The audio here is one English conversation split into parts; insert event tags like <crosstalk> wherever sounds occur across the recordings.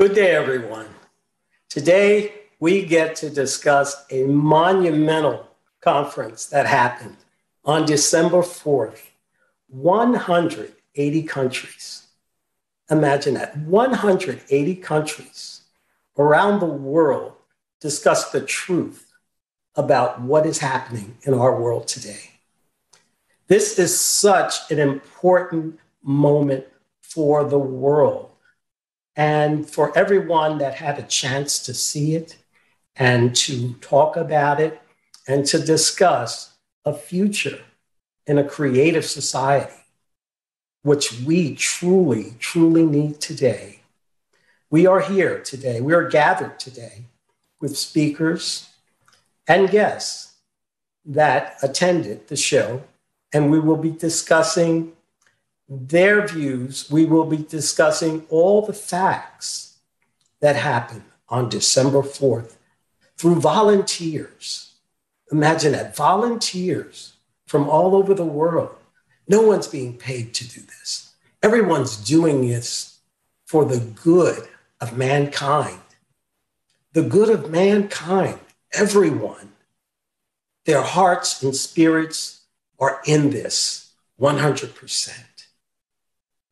Good day, everyone. Today, we get to discuss a monumental conference that happened on December 4th. 180 countries. Imagine that 180 countries around the world discuss the truth about what is happening in our world today. This is such an important moment for the world and for everyone that had a chance to see it and to talk about it and to discuss a future in a creative society, which we truly, truly need today. We are here today, we are gathered today with speakers and guests that attended the show, and we will be discussing their views, we will be discussing all the facts that happened on December 4th through volunteers. Imagine that volunteers from all over the world. No one's being paid to do this. Everyone's doing this for the good of mankind. The good of mankind, everyone. Their hearts and spirits are in this 100%.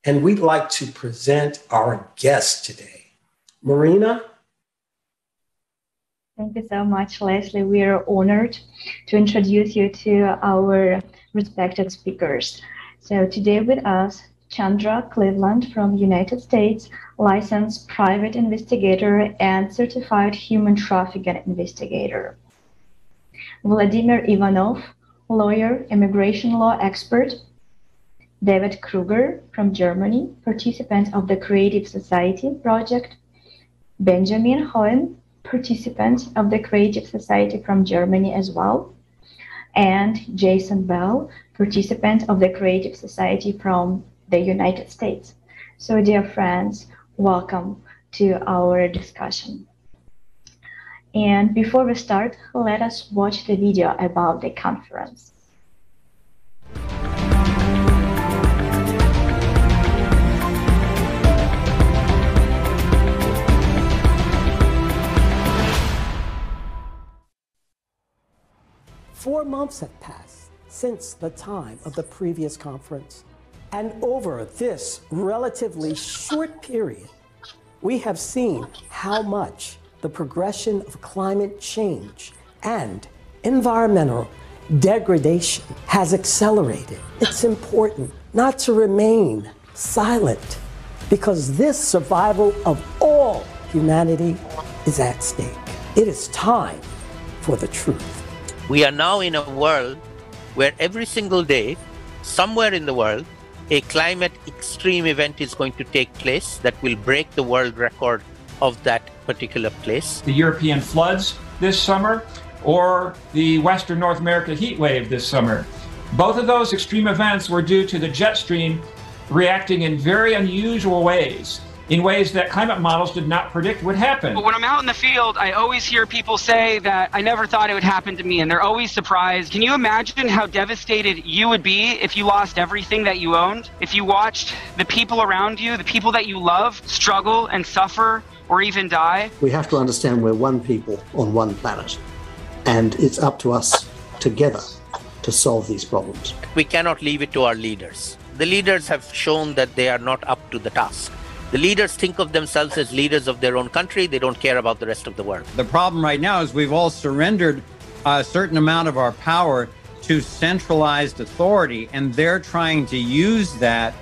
And we'd like to present our guest today. Marina? Thank you so much, Leslie. We are honored to introduce you to our respected speakers. So today with us, Chandra Cleveland from United States, licensed private investigator and certified human trafficking investigator. Vladimir Ivanov, lawyer, immigration law expert, David Kruger from Germany, participant of the Creative Society project, Benjamin Hohen, participant of the Creative Society from Germany as well, and Jason Bell, participant of the Creative Society from the United States. So, dear friends, welcome to our discussion. And before we start, let us watch the video about the conference. Four months have passed since the time of the previous conference. And over this relatively short period, we have seen how much the progression of climate change and environmental degradation has accelerated. It's important not to remain silent because this survival of all humanity is at stake. It is time for the truth. We are now in a world where every single day, somewhere in the world, a climate extreme event is going to take place that will break the world record of that particular place. The European floods this summer or the Western North America heat wave this summer. Both of those extreme events were due to the jet stream reacting in very unusual ways in ways that climate models did not predict would happen. But when I'm out in the field, I always hear people say that I never thought it would happen to me, and they're always surprised. Can you imagine how devastated you would be if you lost everything that you owned? If you watched the people around you, the people that you love, struggle and suffer or even die? We have to understand we're one people on one planet, and it's up to us together to solve these problems. We cannot leave it to our leaders. The leaders have shown that they are not up to the task. The leaders think of themselves as leaders of their own country. They don't care about the rest of the world. The problem right now is we've all surrendered a certain amount of our power to centralized authority, and they're trying to use that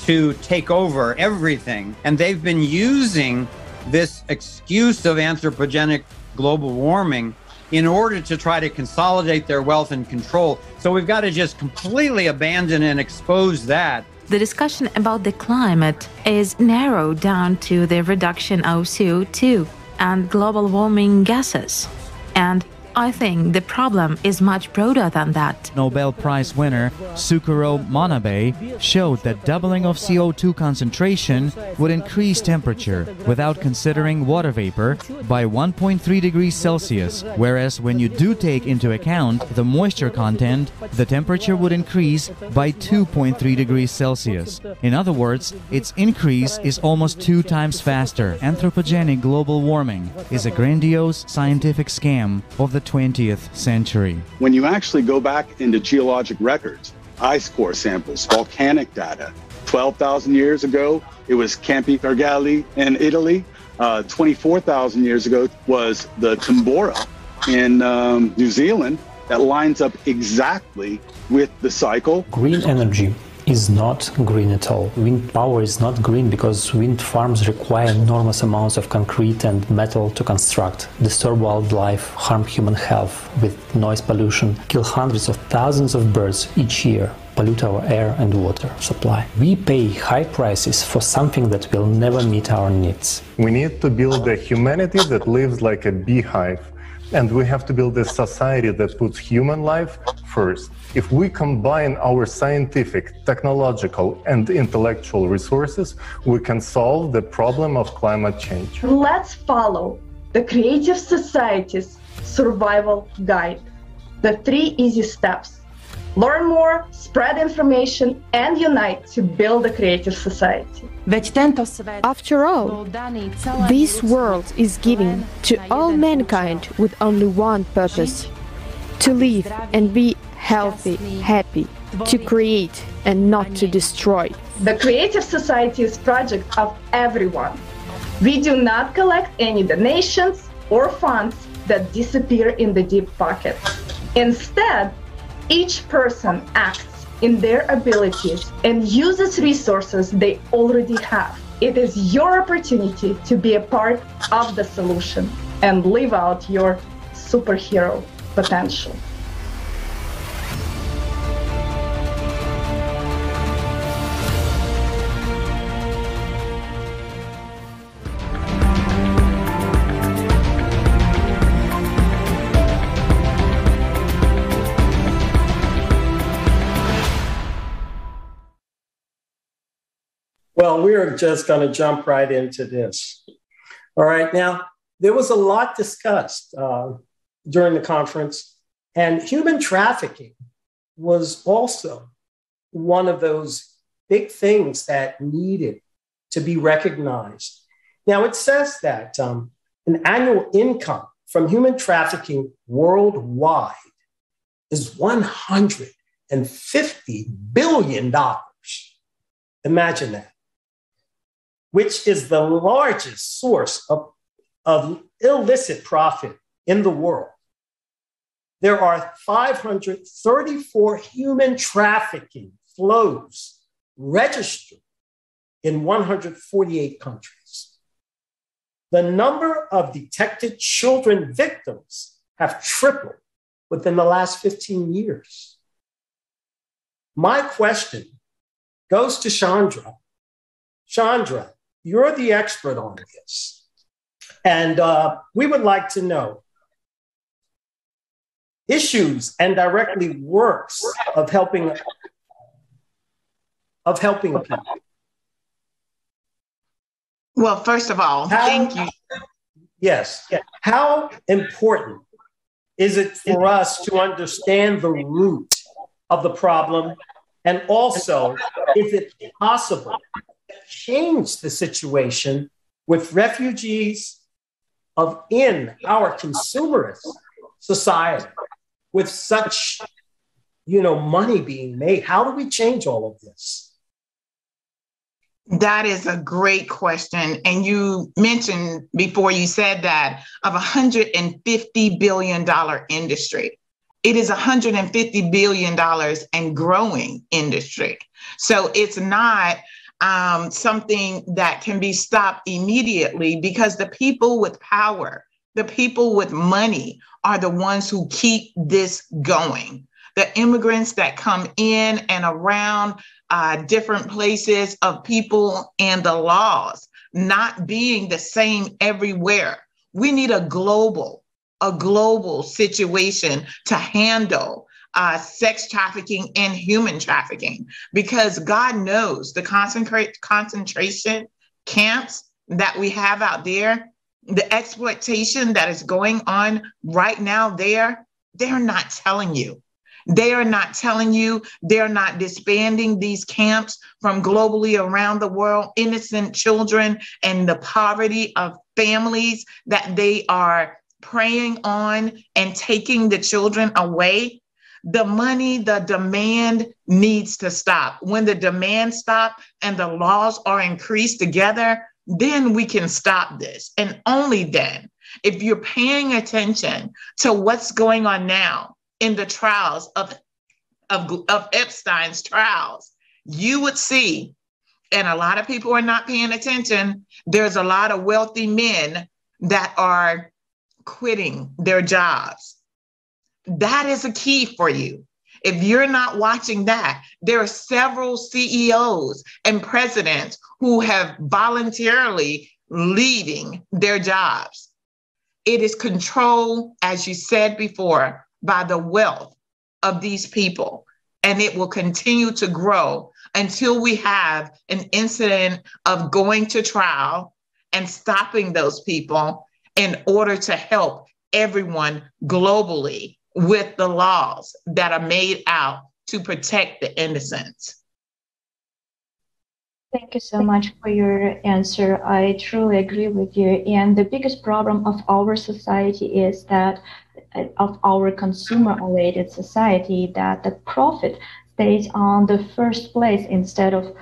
to take over everything. And they've been using this excuse of anthropogenic global warming in order to try to consolidate their wealth and control. So we've got to just completely abandon and expose that the discussion about the climate is narrowed down to the reduction of CO2 and global warming gases. And I think the problem is much broader than that. Nobel Prize winner Syukuro Manabe showed that doubling of CO2 concentration would increase temperature without considering water vapor by 1.3 degrees Celsius, whereas when you do take into account the moisture content, the temperature would increase by 2.3 degrees Celsius. In other words, its increase is almost two times faster. Anthropogenic global warming is a grandiose scientific scam of the 20th century. When you actually go back into geologic records, ice core samples, volcanic data, 12,000 years ago, it was Campi Flegrei in Italy. Uh, 24,000 years ago was the Tambora in um, New Zealand. That lines up exactly with the cycle. Green energy is not green at all. Wind power is not green because wind farms require enormous amounts of concrete and metal to construct, disturb wildlife, harm human health with noise pollution, kill hundreds of thousands of birds each year, pollute our air and water supply. We pay high prices for something that will never meet our needs. We need to build a humanity that lives like a beehive and we have to build a society that puts human life first. If we combine our scientific, technological, and intellectual resources, we can solve the problem of climate change. Let's follow the Creative Society's survival guide. The three easy steps learn more, spread information, and unite to build a creative society. After all, this world is given to all mankind with only one purpose to live and be healthy, happy, to create and not to destroy. The Creative Society is project of everyone. We do not collect any donations or funds that disappear in the deep pocket. Instead, each person acts in their abilities and uses resources they already have. It is your opportunity to be a part of the solution and live out your superhero potential. Well, we're just going to jump right into this. All right. Now, there was a lot discussed uh, during the conference, and human trafficking was also one of those big things that needed to be recognized. Now, it says that um, an annual income from human trafficking worldwide is $150 billion. Imagine that which is the largest source of, of illicit profit in the world. There are 534 human trafficking flows registered in 148 countries. The number of detected children victims have tripled within the last 15 years. My question goes to Chandra. Chandra, you're the expert on this. And uh, we would like to know issues and directly works of helping of helping people. Well, first of all, how, thank you. Yes. How important is it for us to understand the root of the problem? And also, is it possible change the situation with refugees of in our consumerist society with such you know money being made. How do we change all of this? That is a great question. And you mentioned before you said that of a 150 billion dollar industry. It is 150 billion dollars and growing industry. So it's not um, something that can be stopped immediately because the people with power, the people with money are the ones who keep this going. The immigrants that come in and around uh, different places of people and the laws not being the same everywhere. We need a global a global situation to handle uh, sex trafficking and human trafficking because God knows the concentrate concentration camps that we have out there, the exploitation that is going on right now there, they're not telling you. They are not telling you, they're not disbanding these camps from globally around the world, innocent children and the poverty of families that they are preying on and taking the children away. The money, the demand needs to stop. When the demand stop and the laws are increased together, then we can stop this. And only then, if you're paying attention to what's going on now in the trials of, of, of Epstein's trials, you would see, and a lot of people are not paying attention, there's a lot of wealthy men that are quitting their jobs. That is a key for you. If you're not watching that, there are several CEOs and presidents who have voluntarily leaving their jobs. It is controlled, as you said before, by the wealth of these people. And it will continue to grow until we have an incident of going to trial and stopping those people in order to help everyone globally with the laws that are made out to protect the innocents. Thank you so much for your answer. I truly agree with you. And the biggest problem of our society is that, uh, of our consumer oriented society, that the profit stays on the first place instead of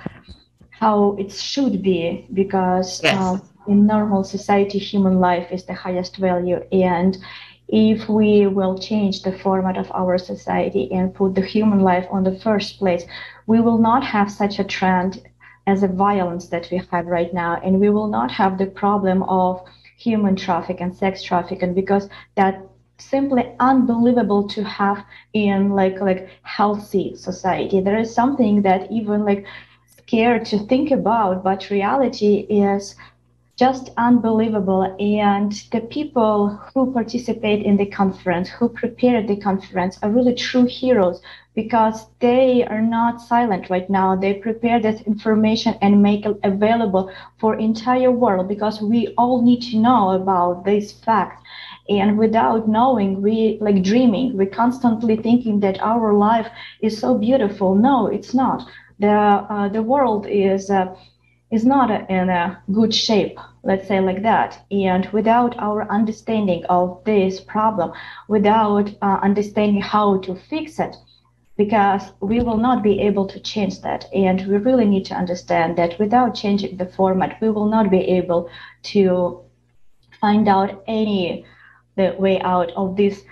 how it should be, because yes. um, in normal society, human life is the highest value. And if we will change the format of our society and put the human life on the first place, we will not have such a trend as a violence that we have right now and we will not have the problem of human traffic and sex trafficking because that simply unbelievable to have in like like healthy society. There is something that even like scared to think about but reality is just unbelievable. And the people who participate in the conference, who prepared the conference, are really true heroes because they are not silent right now. They prepare this information and make it available for entire world because we all need to know about these facts. And without knowing, we like dreaming. We constantly thinking that our life is so beautiful. No, it's not. The uh, the world is. Uh, is not in a good shape, let's say like that. And without our understanding of this problem, without uh, understanding how to fix it, because we will not be able to change that. And we really need to understand that without changing the format, we will not be able to find out any the way out of this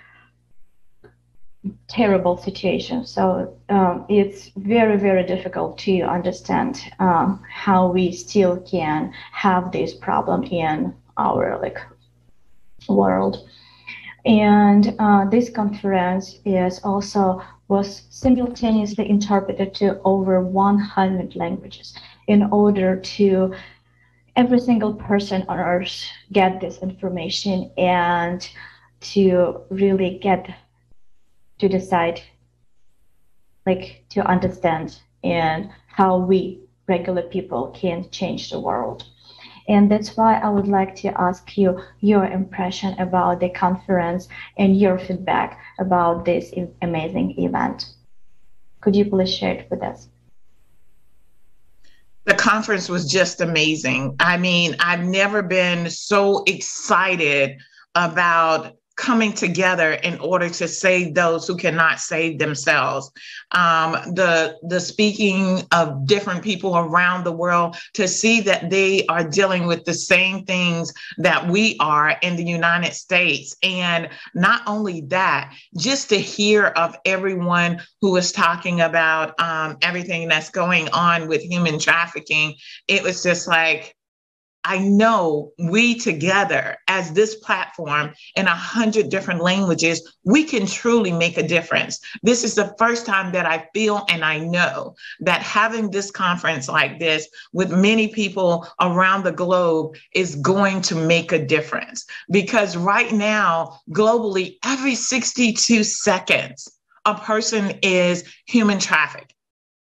terrible situation. So um, it's very, very difficult to understand um, how we still can have this problem in our like world. And uh, this conference is also was simultaneously interpreted to over 100 languages in order to every single person on earth get this information and to really get to decide like to understand and how we regular people can change the world. And that's why i would like to ask you your impression about the conference and your feedback about this amazing event. Could you please share it with us? The conference was just amazing. I mean, I've never been so excited about coming together in order to save those who cannot save themselves. Um, the the speaking of different people around the world to see that they are dealing with the same things that we are in the United States, and not only that, just to hear of everyone who is talking about um, everything that's going on with human trafficking, it was just like I know we together as this platform in a hundred different languages, we can truly make a difference. This is the first time that I feel and I know that having this conference like this with many people around the globe is going to make a difference. Because right now, globally, every 62 seconds, a person is human trafficked.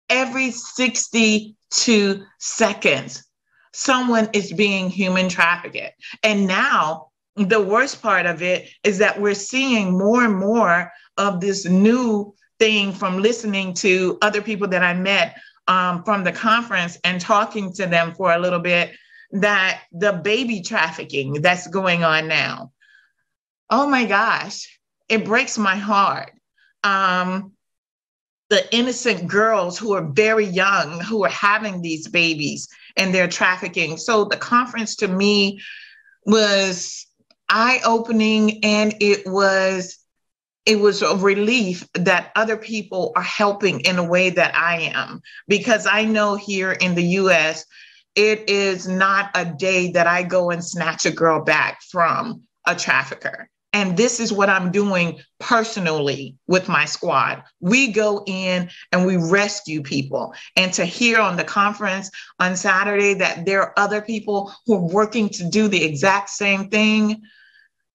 Every 62 seconds, someone is being human trafficked. And now, the worst part of it is that we're seeing more and more of this new thing from listening to other people that I met um, from the conference and talking to them for a little bit that the baby trafficking that's going on now. Oh my gosh, it breaks my heart. Um, the innocent girls who are very young who are having these babies and they're trafficking. So the conference to me was eye-opening and it was it was a relief that other people are helping in a way that I am because I know here in the US it is not a day that I go and snatch a girl back from a trafficker. And this is what I'm doing personally with my squad. We go in and we rescue people. And to hear on the conference on Saturday that there are other people who are working to do the exact same thing,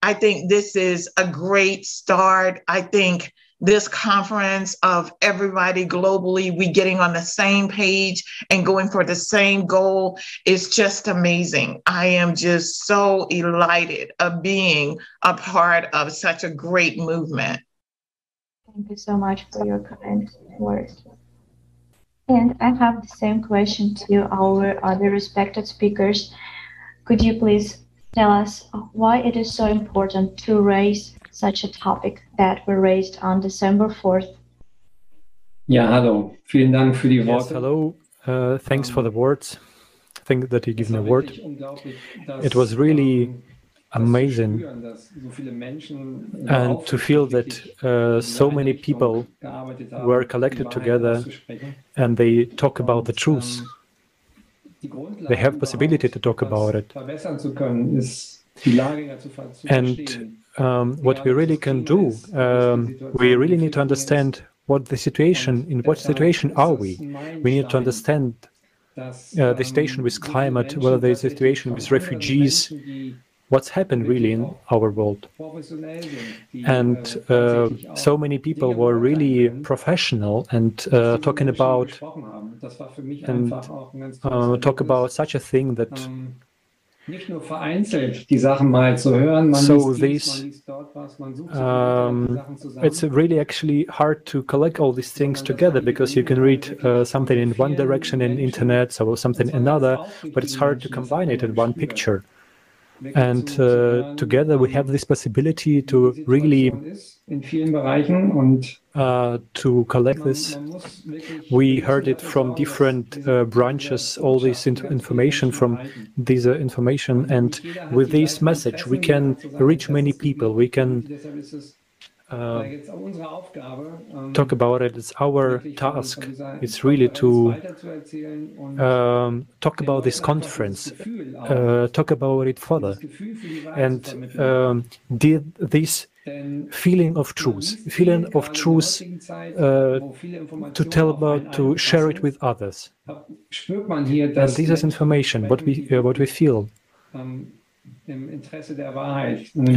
I think this is a great start. I think this conference of everybody globally, we getting on the same page and going for the same goal is just amazing. I am just so elated of being a part of such a great movement. Thank you so much for your kind words. And I have the same question to our other respected speakers. Could you please tell us why it is so important to raise such a topic that were raised on December 4th. Ja, hallo. Vielen Dank für die Worte. Yes, hello. Uh, thanks for the words. I think that you give me a word. It was really amazing and to feel that uh, so many people were collected together and they talk about the truth. They have possibility to talk about it. And um, what we really can do, um, we really need to understand what the situation, in what situation are we? We need to understand uh, the situation with climate, whether there is a situation with refugees, what's happened really in our world. And uh, so many people were really professional and uh, talking about and uh, talk about such a thing that so this, um, it's really actually hard to collect all these things together because you can read uh, something in one direction in internet, so something another, but it's hard to combine it in one picture. And uh, together we have this possibility to really uh, to collect this. We heard it from different uh, branches, all this information from this uh, information, and with this message we can reach many people. We can uh, talk about it. It's our task. It's really to um, talk about this conference, uh, talk about it further, and um, did this feeling of truth, feeling of truth uh, to tell about, to share it with others. And this is information, what we uh, what we feel.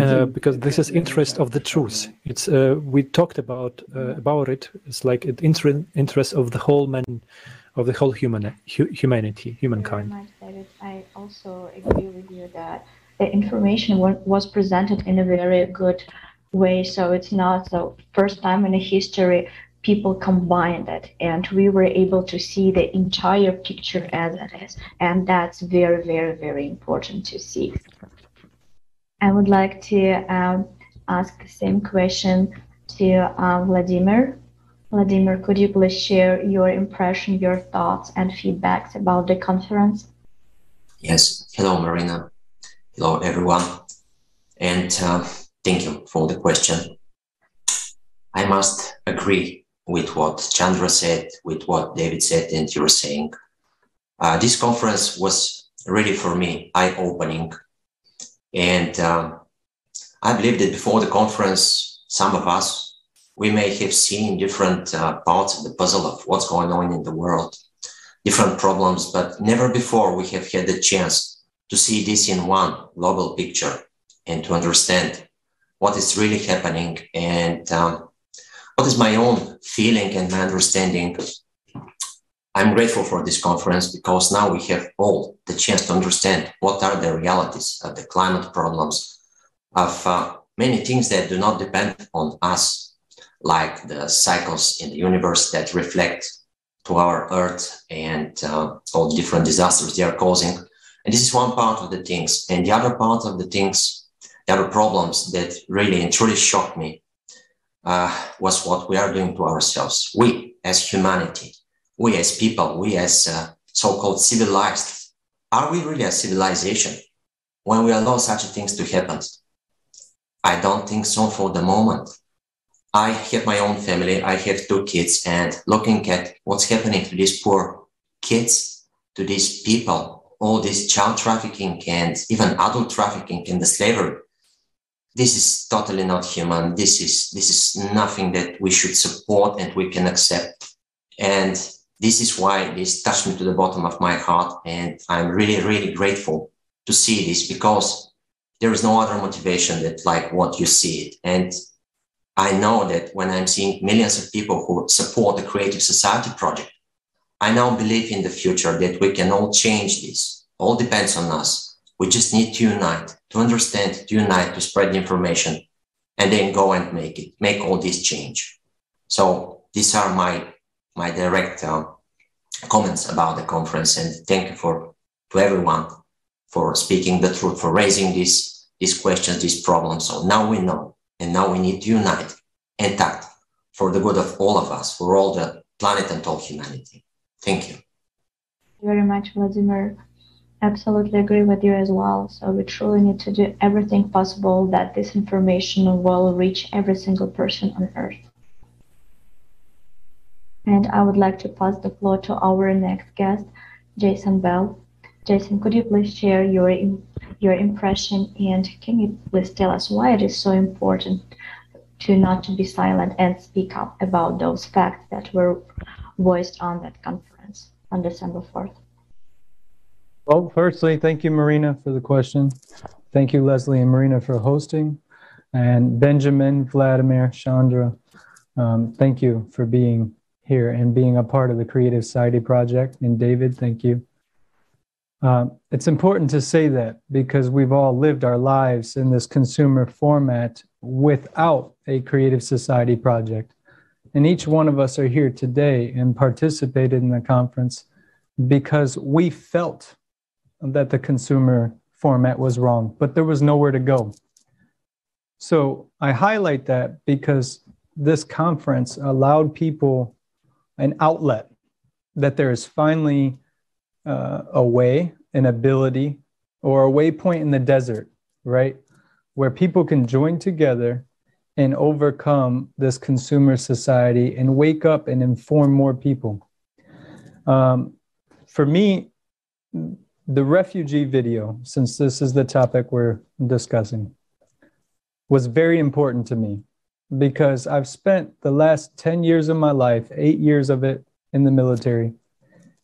Uh, because this is interest of the truth. It's uh, we talked about uh, about it. It's like an inter- interest of the whole man, of the whole human hu- humanity, humankind. I also agree with you that the information was presented in a very good way. So it's not the first time in the history people combined it and we were able to see the entire picture as it is. And that's very, very, very important to see. I would like to um, ask the same question to uh, Vladimir. Vladimir, could you please share your impression, your thoughts, and feedbacks about the conference? Yes. Hello, Marina. Hello, everyone. And uh, Thank you for the question. I must agree with what Chandra said, with what David said, and you're saying. Uh, this conference was really for me eye opening. And um, I believe that before the conference, some of us, we may have seen different uh, parts of the puzzle of what's going on in the world, different problems, but never before we have had the chance to see this in one global picture and to understand what is really happening and um, what is my own feeling and my understanding. I'm grateful for this conference because now we have all the chance to understand what are the realities of the climate problems, of uh, many things that do not depend on us, like the cycles in the universe that reflect to our Earth and uh, all the different disasters they are causing. And this is one part of the things. And the other part of the things, the other problems that really and truly shocked me uh, was what we are doing to ourselves. We as humanity, we as people, we as uh, so-called civilized, are we really a civilization when we allow such things to happen? I don't think so for the moment. I have my own family. I have two kids and looking at what's happening to these poor kids, to these people, all this child trafficking and even adult trafficking and the slavery. This is totally not human. This is, this is nothing that we should support and we can accept. And this is why this touched me to the bottom of my heart. And I'm really, really grateful to see this because there is no other motivation that like what you see it. And I know that when I'm seeing millions of people who support the Creative Society project, I now believe in the future that we can all change this. All depends on us. We just need to unite, to understand, to unite, to spread the information, and then go and make it, make all this change. So these are my my direct uh, comments about the conference, and thank you for to everyone for speaking the truth, for raising these these questions, these problems. So now we know and now we need to unite and act for the good of all of us, for all the planet and all humanity. Thank you. Very much, Vladimir. Absolutely agree with you as well. So we truly need to do everything possible that this information will reach every single person on Earth. And I would like to pass the floor to our next guest, Jason Bell. Jason, could you please share your your impression and can you please tell us why it is so important to not to be silent and speak up about those facts that were voiced on that conference on December 4th? Well, firstly, thank you, Marina, for the question. Thank you, Leslie and Marina, for hosting. And Benjamin, Vladimir, Chandra, um, thank you for being here and being a part of the Creative Society Project. And David, thank you. Um, it's important to say that because we've all lived our lives in this consumer format without a creative society project. And each one of us are here today and participated in the conference because we felt that the consumer format was wrong, but there was nowhere to go. So I highlight that because this conference allowed people an outlet that there is finally uh, a way, an ability, or a waypoint in the desert, right? Where people can join together and overcome this consumer society and wake up and inform more people. Um, for me, the refugee video, since this is the topic we're discussing, was very important to me because I've spent the last 10 years of my life, eight years of it in the military,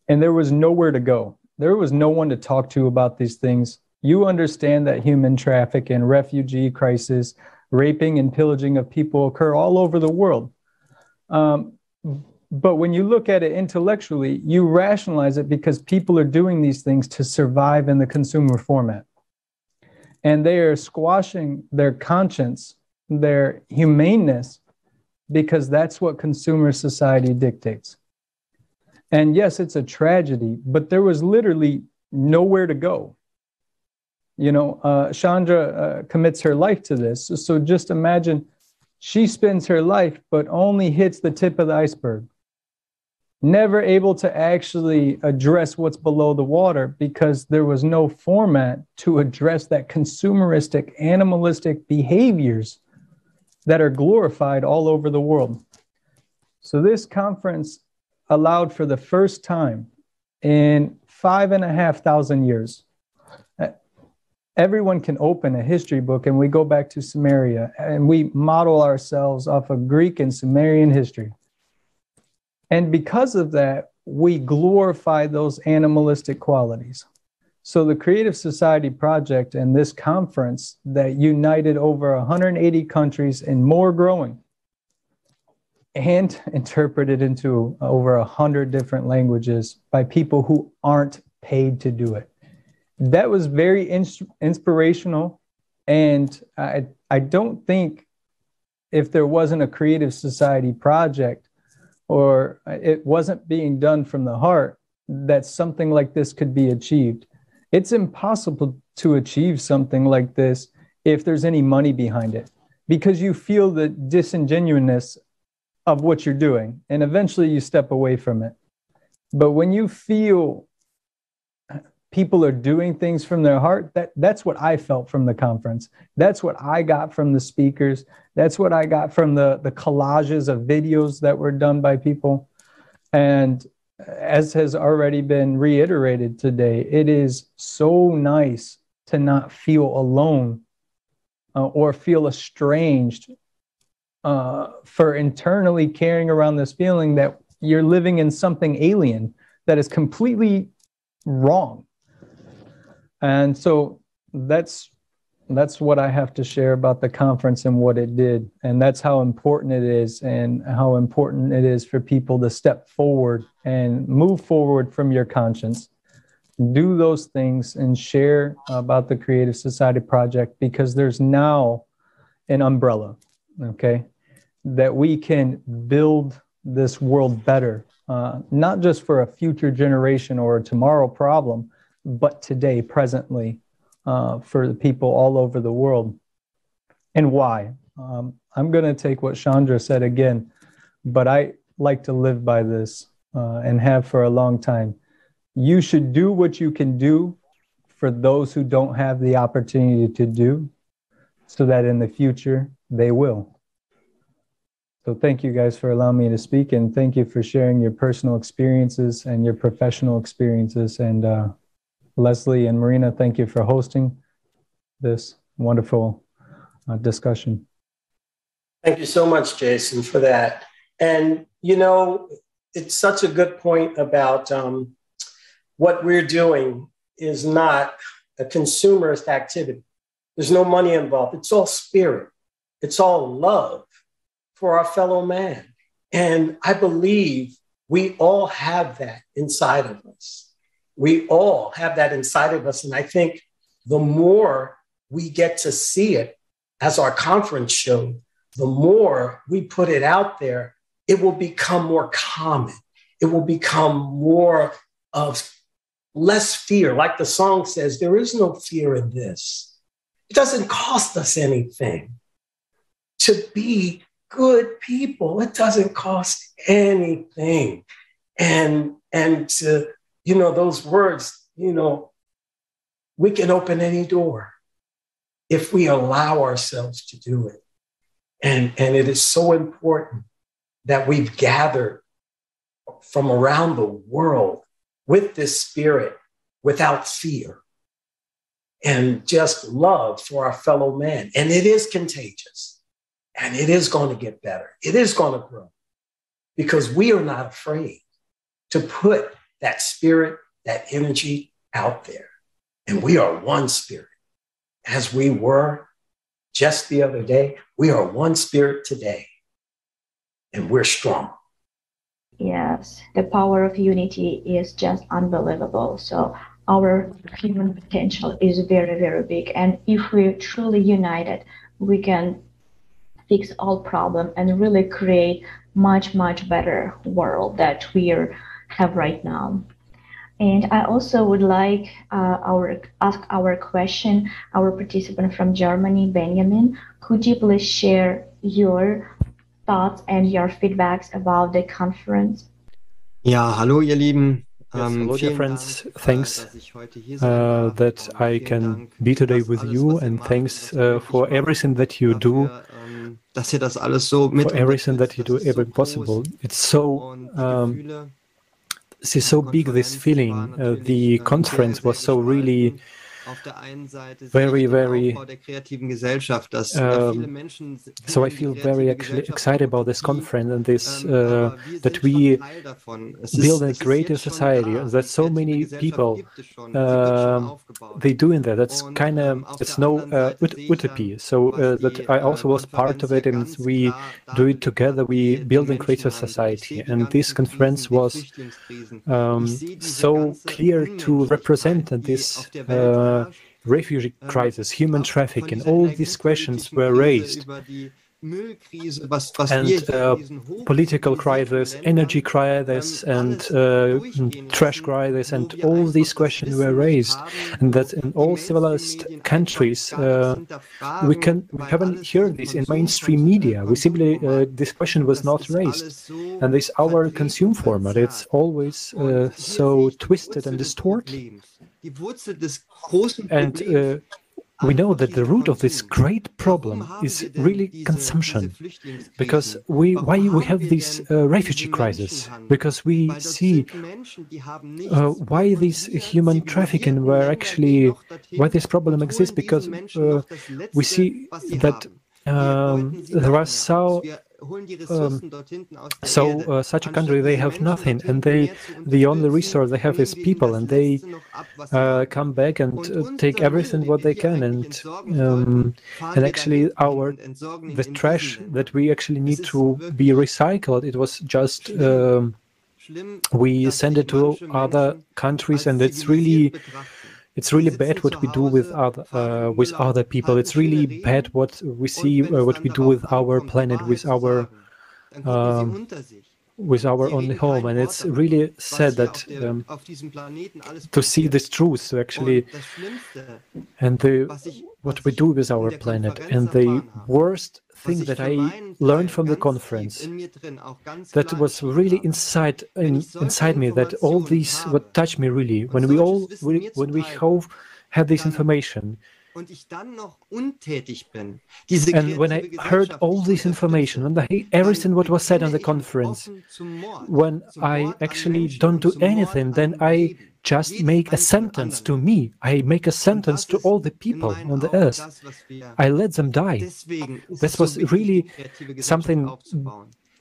and there was nowhere to go. There was no one to talk to about these things. You understand that human traffic and refugee crisis, raping and pillaging of people occur all over the world. Um, but when you look at it intellectually, you rationalize it because people are doing these things to survive in the consumer format. And they are squashing their conscience, their humaneness, because that's what consumer society dictates. And yes, it's a tragedy, but there was literally nowhere to go. You know, uh, Chandra uh, commits her life to this. So just imagine she spends her life, but only hits the tip of the iceberg. Never able to actually address what's below the water because there was no format to address that consumeristic, animalistic behaviors that are glorified all over the world. So, this conference allowed for the first time in five and a half thousand years uh, everyone can open a history book and we go back to Sumeria and we model ourselves off of Greek and Sumerian history. And because of that, we glorify those animalistic qualities. So the Creative Society Project and this conference that united over 180 countries and more growing and <laughs> interpreted into over 100 different languages by people who aren't paid to do it. That was very ins- inspirational. And I, I don't think if there wasn't a Creative Society project or it wasn't being done from the heart, that something like this could be achieved. It's impossible to achieve something like this if there's any money behind it because you feel the disingenuousness of what you're doing and eventually you step away from it. But when you feel people are doing things from their heart, that, that's what I felt from the conference. That's what I got from the speakers. That's what I got from the, the collages of videos that were done by people. And as has already been reiterated today, it is so nice to not feel alone uh, or feel estranged uh, for internally carrying around this feeling that you're living in something alien that is completely wrong. And so that's that's what I have to share about the conference and what it did. And that's how important it is and how important it is for people to step forward and move forward from your conscience. Do those things and share about the Creative Society Project because there's now an umbrella, okay, that we can build this world better, uh, not just for a future generation or a tomorrow problem, but today, presently, uh, for the people all over the world. And why? Um, I'm going to take what Chandra said again, but I like to live by this uh, and have for a long time. You should do what you can do for those who don't have the opportunity to do, so that in the future they will. So, thank you guys for allowing me to speak, and thank you for sharing your personal experiences and your professional experiences. And uh, Leslie and Marina, thank you for hosting this wonderful uh, discussion. Thank you so much, Jason, for that. And, you know, it's such a good point about um, what we're doing is not a consumerist activity. There's no money involved. It's all spirit, it's all love for our fellow man. And I believe we all have that inside of us we all have that inside of us. And I think the more we get to see it, as our conference showed, the more we put it out there, it will become more common. It will become more of less fear. Like the song says, there is no fear in this. It doesn't cost us anything to be good people. It doesn't cost anything. And, and to you know, those words, you know, we can open any door if we allow ourselves to do it. And, and it is so important that we've gathered from around the world with this spirit without fear and just love for our fellow man. And it is contagious and it is going to get better. It is going to grow because we are not afraid to put that spirit, that energy out there. And we are one spirit. As we were just the other day, we are one spirit today. And we're strong. Yes, the power of unity is just unbelievable. So our human potential is very, very big. And if we're truly united, we can fix all problems and really create much, much better world that we're have right now. And I also would like uh, our ask our question, our participant from Germany, Benjamin. Could you please share your thoughts and your feedbacks about the conference? Ja, hallo ihr Lieben. Yes, um, hello, dear friends. Thanks uh, that I can be today with you, and thanks uh, for everything that you do. Dass ihr das alles so for everything that you do, ever possible. It's so um, see so big this feeling. Uh, the conference was so really very, very. Um, so I feel very excited about this conference and this uh, that we build a greater society. That so many people uh, they do in there. That's kind of it's no uh, ut- utopia. So uh, that I also was part of it, and we do it together. We build a greater society, and this conference was um, so clear to represent this uh, refugee crisis, human trafficking, all these questions were raised. And uh, political crisis, energy crisis, and uh, trash crisis, and all these questions were raised, and that in all civilized countries uh, we can we haven't heard this in mainstream media. We simply uh, this question was not raised, and this our consume format. It's always uh, so twisted and distorted. And uh, we know that the root of this great problem is really consumption. because we why we have this uh, refugee crisis? Because we see uh, why this human trafficking where actually why this problem exists? because uh, we see that um, there are so um, so uh, such a country they have nothing and they the only resource they have is people and they uh, come back and uh, take everything what they can and um, and actually our the trash that we actually need to be recycled it was just um, we send it to other countries and it's really it's really bad what we do with other uh, with other people. It's really bad what we see, uh, what we do with our planet, with our um, with our own home, and it's really sad that um, to see this truth, to actually, and the what we do with our planet, and the worst thing that I learned from the conference that was really inside in, inside me that all these what touched me really when we all we, when we have had this information and when I heard all this information, and I, everything what was said on the conference, when I actually don't do anything, then I just make a sentence to me. I make a sentence to all the people on the earth. I let them die. This was really something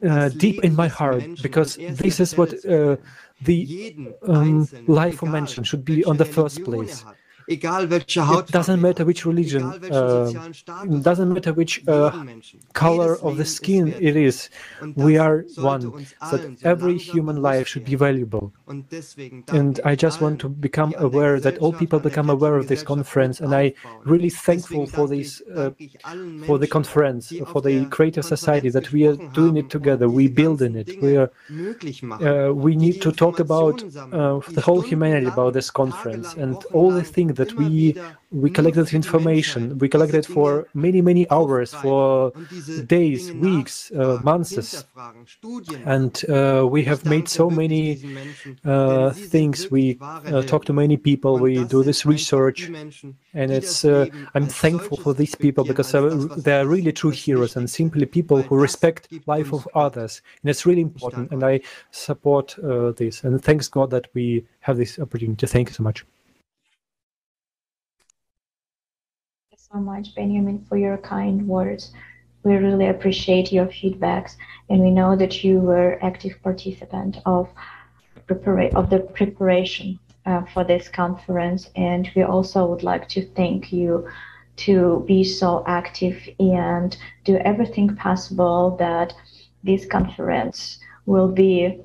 uh, deep in my heart because this is what uh, the um, life of mention should be on the first place. It doesn't matter which religion, uh, doesn't matter which uh, color of the skin it is. We are one. So every human life should be valuable. And I just want to become aware that all people become aware of this conference. And I really thankful for this, uh, for the conference, for the creative society that we are doing it together. We building it. We are. Uh, we need to talk about uh, the whole humanity about this conference and all the things that we we collected information. We collected for many many hours, for days, weeks, uh, months, and uh, we have made so many uh, things. We uh, talk to many people. We do this research, and it's. Uh, I'm thankful for these people because they are really true heroes and simply people who respect life of others, and it's really important. And I support uh, this. And thanks God that we have this opportunity. Thank you so much. So much, Benjamin, for your kind words. We really appreciate your feedbacks, and we know that you were active participant of prepara- of the preparation uh, for this conference, and we also would like to thank you to be so active and do everything possible that this conference will be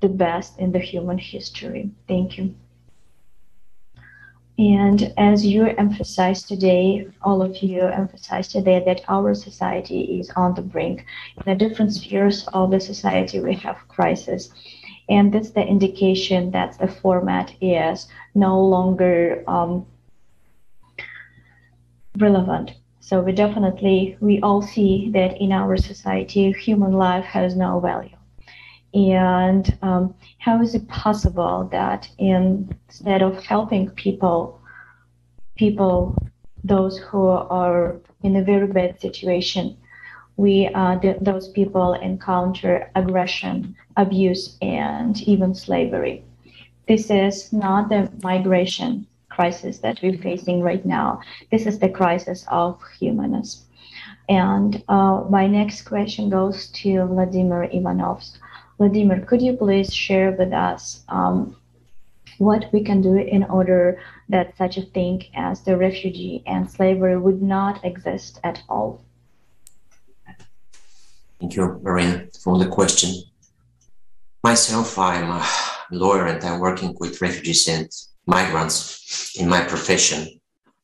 the best in the human history. Thank you. And as you emphasized today, all of you emphasized today that our society is on the brink. In the different spheres of the society, we have crisis. And that's the indication that the format is no longer um, relevant. So we definitely, we all see that in our society, human life has no value. And um, how is it possible that instead of helping people, people, those who are in a very bad situation, we uh, th- those people encounter aggression, abuse, and even slavery. This is not the migration crisis that we're facing right now. This is the crisis of humanness. And uh, my next question goes to Vladimir Ivanov. Vladimir, could you please share with us um, what we can do in order that such a thing as the refugee and slavery would not exist at all? Thank you, Marina, for the question. Myself, I'm a lawyer and I'm working with refugees and migrants in my profession.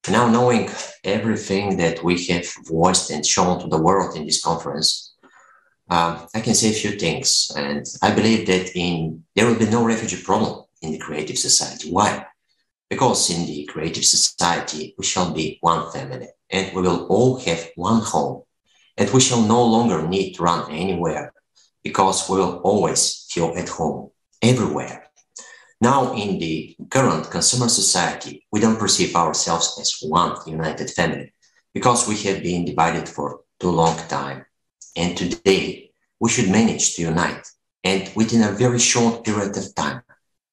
Now, knowing everything that we have voiced and shown to the world in this conference, uh, I can say a few things. And I believe that in there will be no refugee problem in the creative society. Why? Because in the creative society, we shall be one family and we will all have one home. And we shall no longer need to run anywhere because we will always feel at home everywhere. Now, in the current consumer society, we don't perceive ourselves as one united family because we have been divided for too long time. And today, we should manage to unite and within a very short period of time.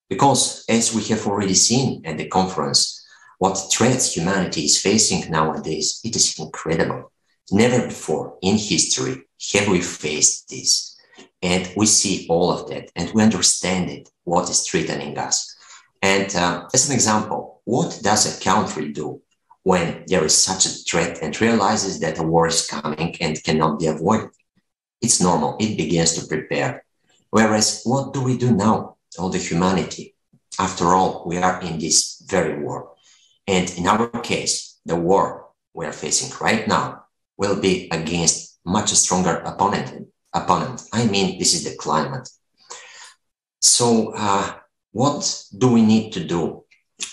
Because as we have already seen at the conference, what threats humanity is facing nowadays, it is incredible. Never before in history have we faced this. And we see all of that and we understand it, what is threatening us. And uh, as an example, what does a country do when there is such a threat and realizes that a war is coming and cannot be avoided? It's normal, it begins to prepare. Whereas, what do we do now, all the humanity? After all, we are in this very war. And in our case, the war we are facing right now will be against much stronger opponent opponent. I mean, this is the climate. So, uh, what do we need to do?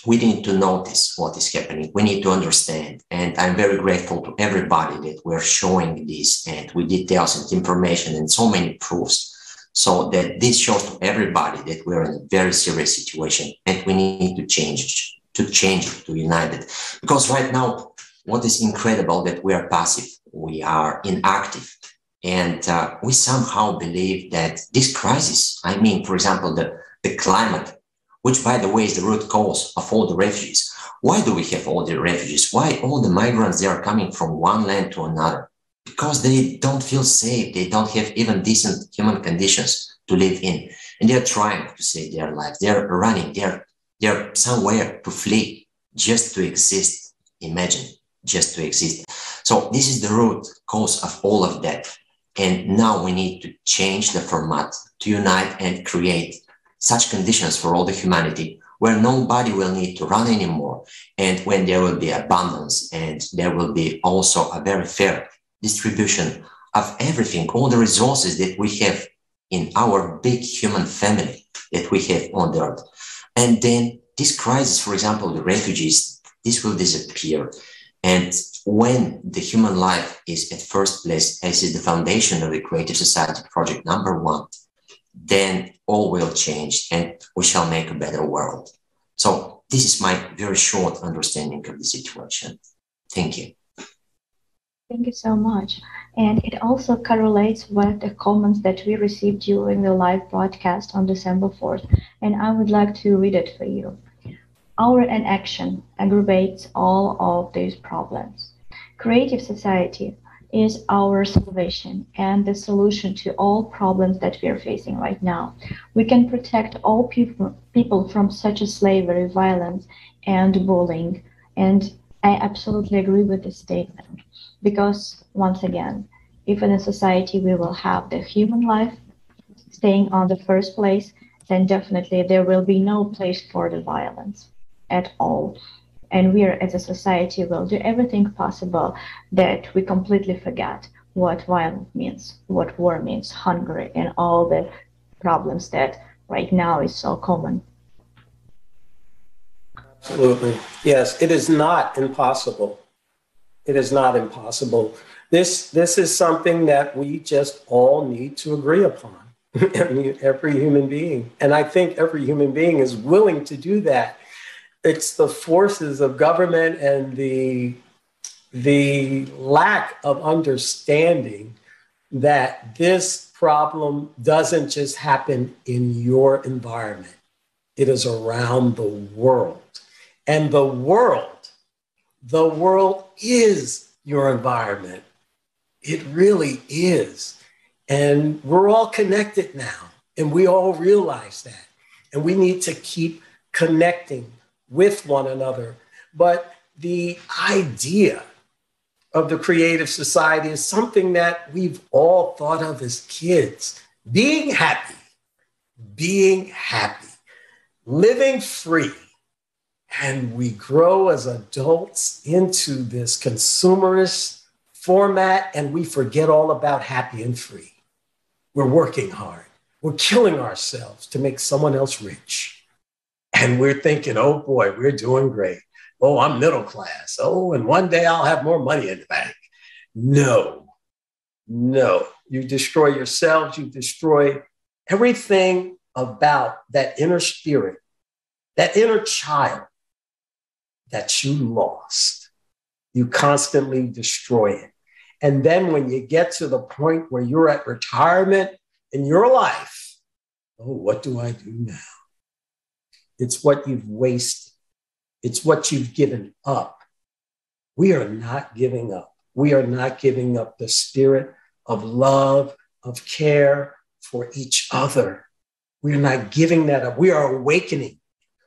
We need to notice what is happening. We need to understand. And I'm very grateful to everybody that we're showing this and with details and information and so many proofs. So that this shows to everybody that we're in a very serious situation and we need to change, to change, to unite it. Because right now, what is incredible that we are passive, we are inactive, and uh, we somehow believe that this crisis, I mean, for example, the, the climate, which by the way is the root cause of all the refugees. Why do we have all the refugees? Why all the migrants, they are coming from one land to another? Because they don't feel safe. They don't have even decent human conditions to live in. And they're trying to save their lives. They're running. They're, they're somewhere to flee just to exist. Imagine, just to exist. So this is the root cause of all of that. And now we need to change the format to unite and create such conditions for all the humanity where nobody will need to run anymore and when there will be abundance and there will be also a very fair distribution of everything, all the resources that we have in our big human family that we have on the earth. And then this crisis, for example, the refugees, this will disappear. And when the human life is at first place, as is the foundation of the Creative Society project number one, then all will change and we shall make a better world. So this is my very short understanding of the situation. Thank you. Thank you so much. And it also correlates with the comments that we received during the live broadcast on December 4th. And I would like to read it for you. Our inaction aggravates all of these problems. Creative society is our salvation and the solution to all problems that we are facing right now. We can protect all people, people from such slavery, violence, and bullying. And I absolutely agree with this statement because, once again, if in a society we will have the human life staying on the first place, then definitely there will be no place for the violence at all and we are as a society will do everything possible that we completely forget what violence means, what war means, hunger, and all the problems that right now is so common. Absolutely. Yes, it is not impossible. It is not impossible. This this is something that we just all need to agree upon. <laughs> every human being. And I think every human being is willing to do that it's the forces of government and the the lack of understanding that this problem doesn't just happen in your environment it is around the world And the world, the world is your environment. It really is. And we're all connected now, and we all realize that. And we need to keep connecting with one another. But the idea of the creative society is something that we've all thought of as kids being happy, being happy, living free. And we grow as adults into this consumerist format and we forget all about happy and free. We're working hard. We're killing ourselves to make someone else rich. And we're thinking, oh boy, we're doing great. Oh, I'm middle class. Oh, and one day I'll have more money in the bank. No, no. You destroy yourselves, you destroy everything about that inner spirit, that inner child that you lost. You constantly destroy it. And then when you get to the point where you're at retirement in your life, oh, what do I do now? It's what you've wasted, it's what you've given up. We are not giving up. We are not giving up the spirit of love, of care for each other. We're not giving that up. We are awakening.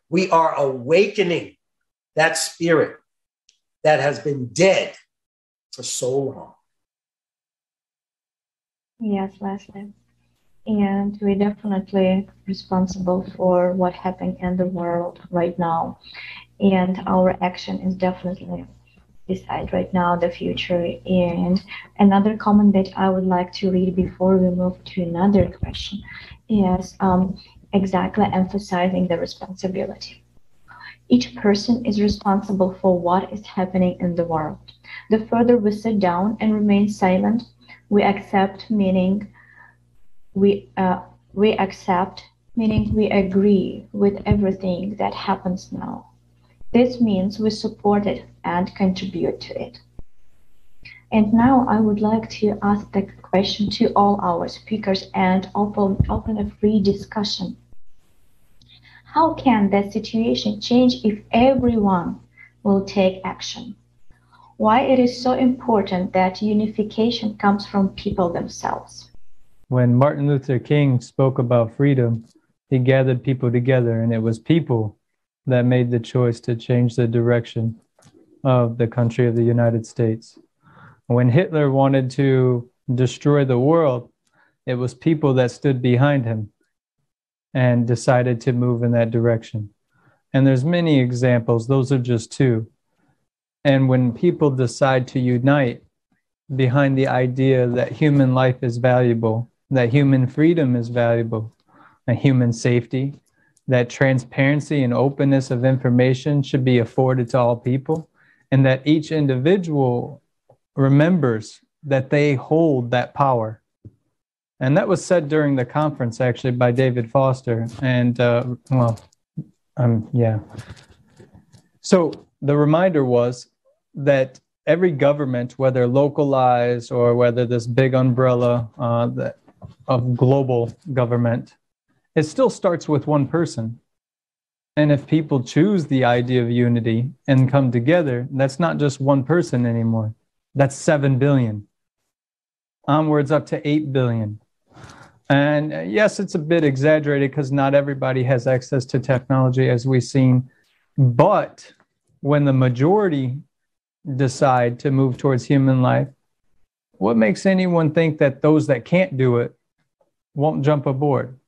We are awakening that spirit that has been dead for so long. Yes, Leslie. And we're definitely responsible for what happened in the world right now. And our action is definitely decide right now the future. And another comment that I would like to read before we move to another question is um, exactly emphasizing the responsibility. Each person is responsible for what is happening in the world. The further we sit down and remain silent, we accept, meaning we uh, we accept, meaning we agree with everything that happens now. This means we support it and contribute to it. And now I would like to ask the question to all our speakers and open, open a free discussion. How can the situation change if everyone will take action? Why it is so important that unification comes from people themselves. When Martin Luther King spoke about freedom, he gathered people together, and it was people that made the choice to change the direction of the country of the United States. When Hitler wanted to destroy the world, it was people that stood behind him and decided to move in that direction. And there's many examples, those are just two. And when people decide to unite behind the idea that human life is valuable, that human freedom is valuable, and human safety, that transparency and openness of information should be afforded to all people, and that each individual remembers that they hold that power and that was said during the conference, actually, by David Foster. And, uh, well, um, yeah. So the reminder was that every government, whether localized or whether this big umbrella uh, that, of global government, it still starts with one person. And if people choose the idea of unity and come together, that's not just one person anymore. That's 7 billion. Onwards up to 8 billion. And uh, yes, it's a bit exaggerated because not everybody has access to technology, as we've seen. But when the majority decide to move towards human life, what makes anyone think that those that can't do it won't jump aboard?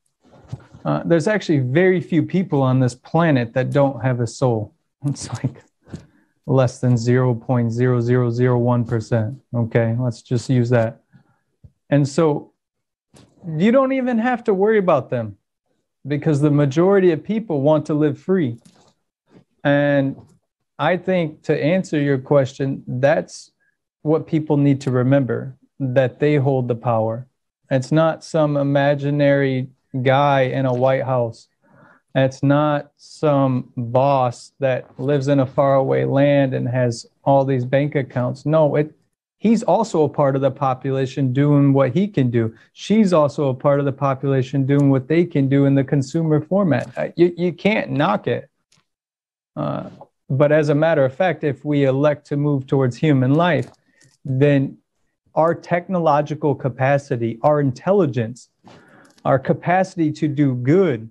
Uh, there's actually very few people on this planet that don't have a soul. <laughs> It's like less than 0.0001%. Okay, let's just use that. And so you don't even have to worry about them because the majority of people want to live free. And I think to answer your question, that's what people need to remember that they hold the power. It's not some imaginary guy in a White House. It's not some boss that lives in a faraway land and has all these bank accounts. No, it he's also a part of the population doing what he can do. She's also a part of the population doing what they can do in the consumer format. Uh, you, you can't knock it. Uh, But as a matter of fact, if we elect to move towards human life, then our technological capacity, our intelligence, our capacity to do good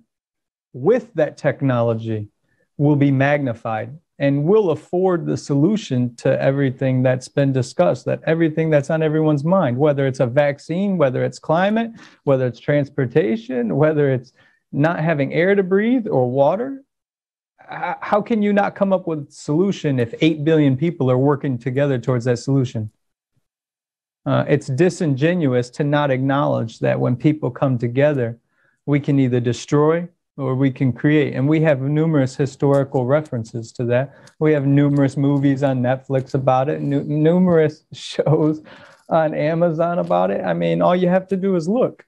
with that technology will be magnified and will afford the solution to everything that's been discussed, that everything that's on everyone's mind, whether it's a vaccine, whether it's climate, whether it's transportation, whether it's not having air to breathe or water. How can you not come up with a solution if 8 billion people are working together towards that solution? Uh, it's disingenuous to not acknowledge that when people come together, we can either destroy or we can create. And we have numerous historical references to that. We have numerous movies on Netflix about it, numerous <laughs> shows on Amazon about it. I mean, all you have to do is look,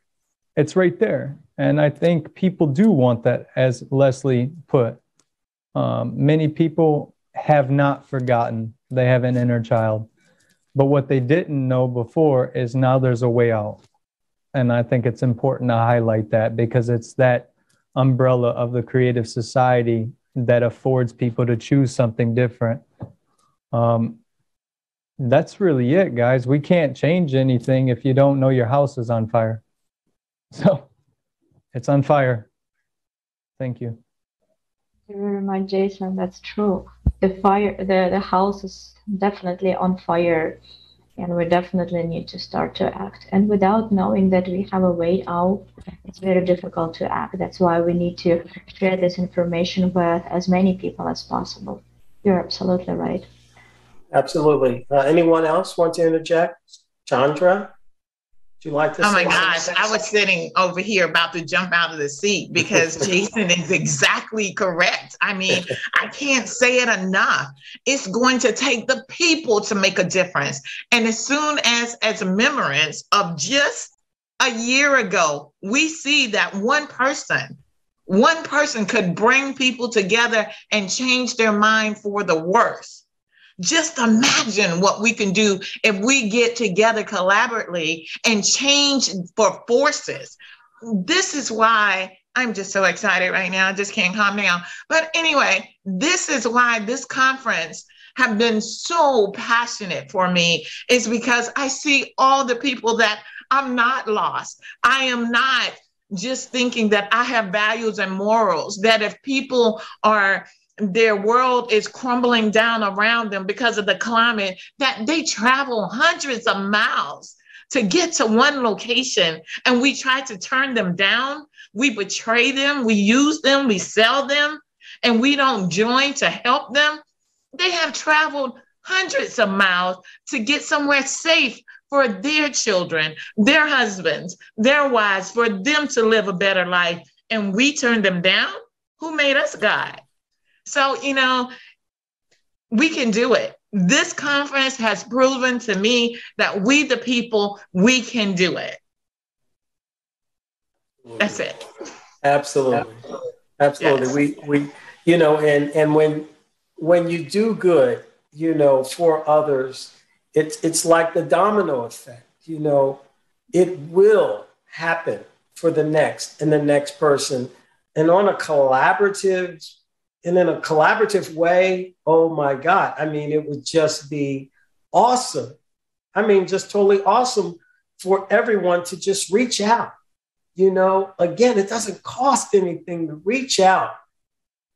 it's right there. And I think people do want that, as Leslie put. Um, many people have not forgotten they have an inner child. But what they didn't know before is now there's a way out. And I think it's important to highlight that because it's that umbrella of the creative society that affords people to choose something different. Um, that's really it, guys. We can't change anything if you don't know your house is on fire. <laughs> So it's on fire. Thank you. Thank you very much, Jason. That's true. The fire, the, the house is definitely on fire and we definitely need to start to act. And without knowing that we have a way out, it's very difficult to act. That's why we need to share this information with as many people as possible. You're absolutely right. Absolutely. Uh, anyone else want to interject? Chandra? Do you like this? Oh my gosh, I was sitting over here about to jump out of the seat because <laughs> Jason is exactly correct. I mean, I can't say it enough. It's going to take the people to make a difference. And as soon as as remembrance of just a year ago, we see that one person, one person could bring people together and change their mind for the worse just imagine what we can do if we get together collaboratively and change for forces. This is why I'm just so excited right now. I just can't calm down. But anyway, this is why this conference have been so passionate for me is because I see all the people that I'm not lost. I am not just thinking that I have values and morals, that if people are their world is crumbling down around them because of the climate that they travel hundreds of miles to get to one location and we try to turn them down. We betray them we use them we sell them and we don't join to help them. They have traveled hundreds of miles to get somewhere safe for their children their husbands their wives for them to live a better life. And we turn them down? Who made us god so, you know, we can do it. This conference has proven to me that we, the people, we can do it. That's it. Absolutely. Absolutely. Yes. We, we, you know, and, and when, when you do good, you know, for others, it's, it's like the domino effect, you know, it will happen for the next and the next person. And on a collaborative and in a collaborative way, oh my God. I mean, it would just be awesome. I mean, just totally awesome for everyone to just reach out. You know, again, it doesn't cost anything to reach out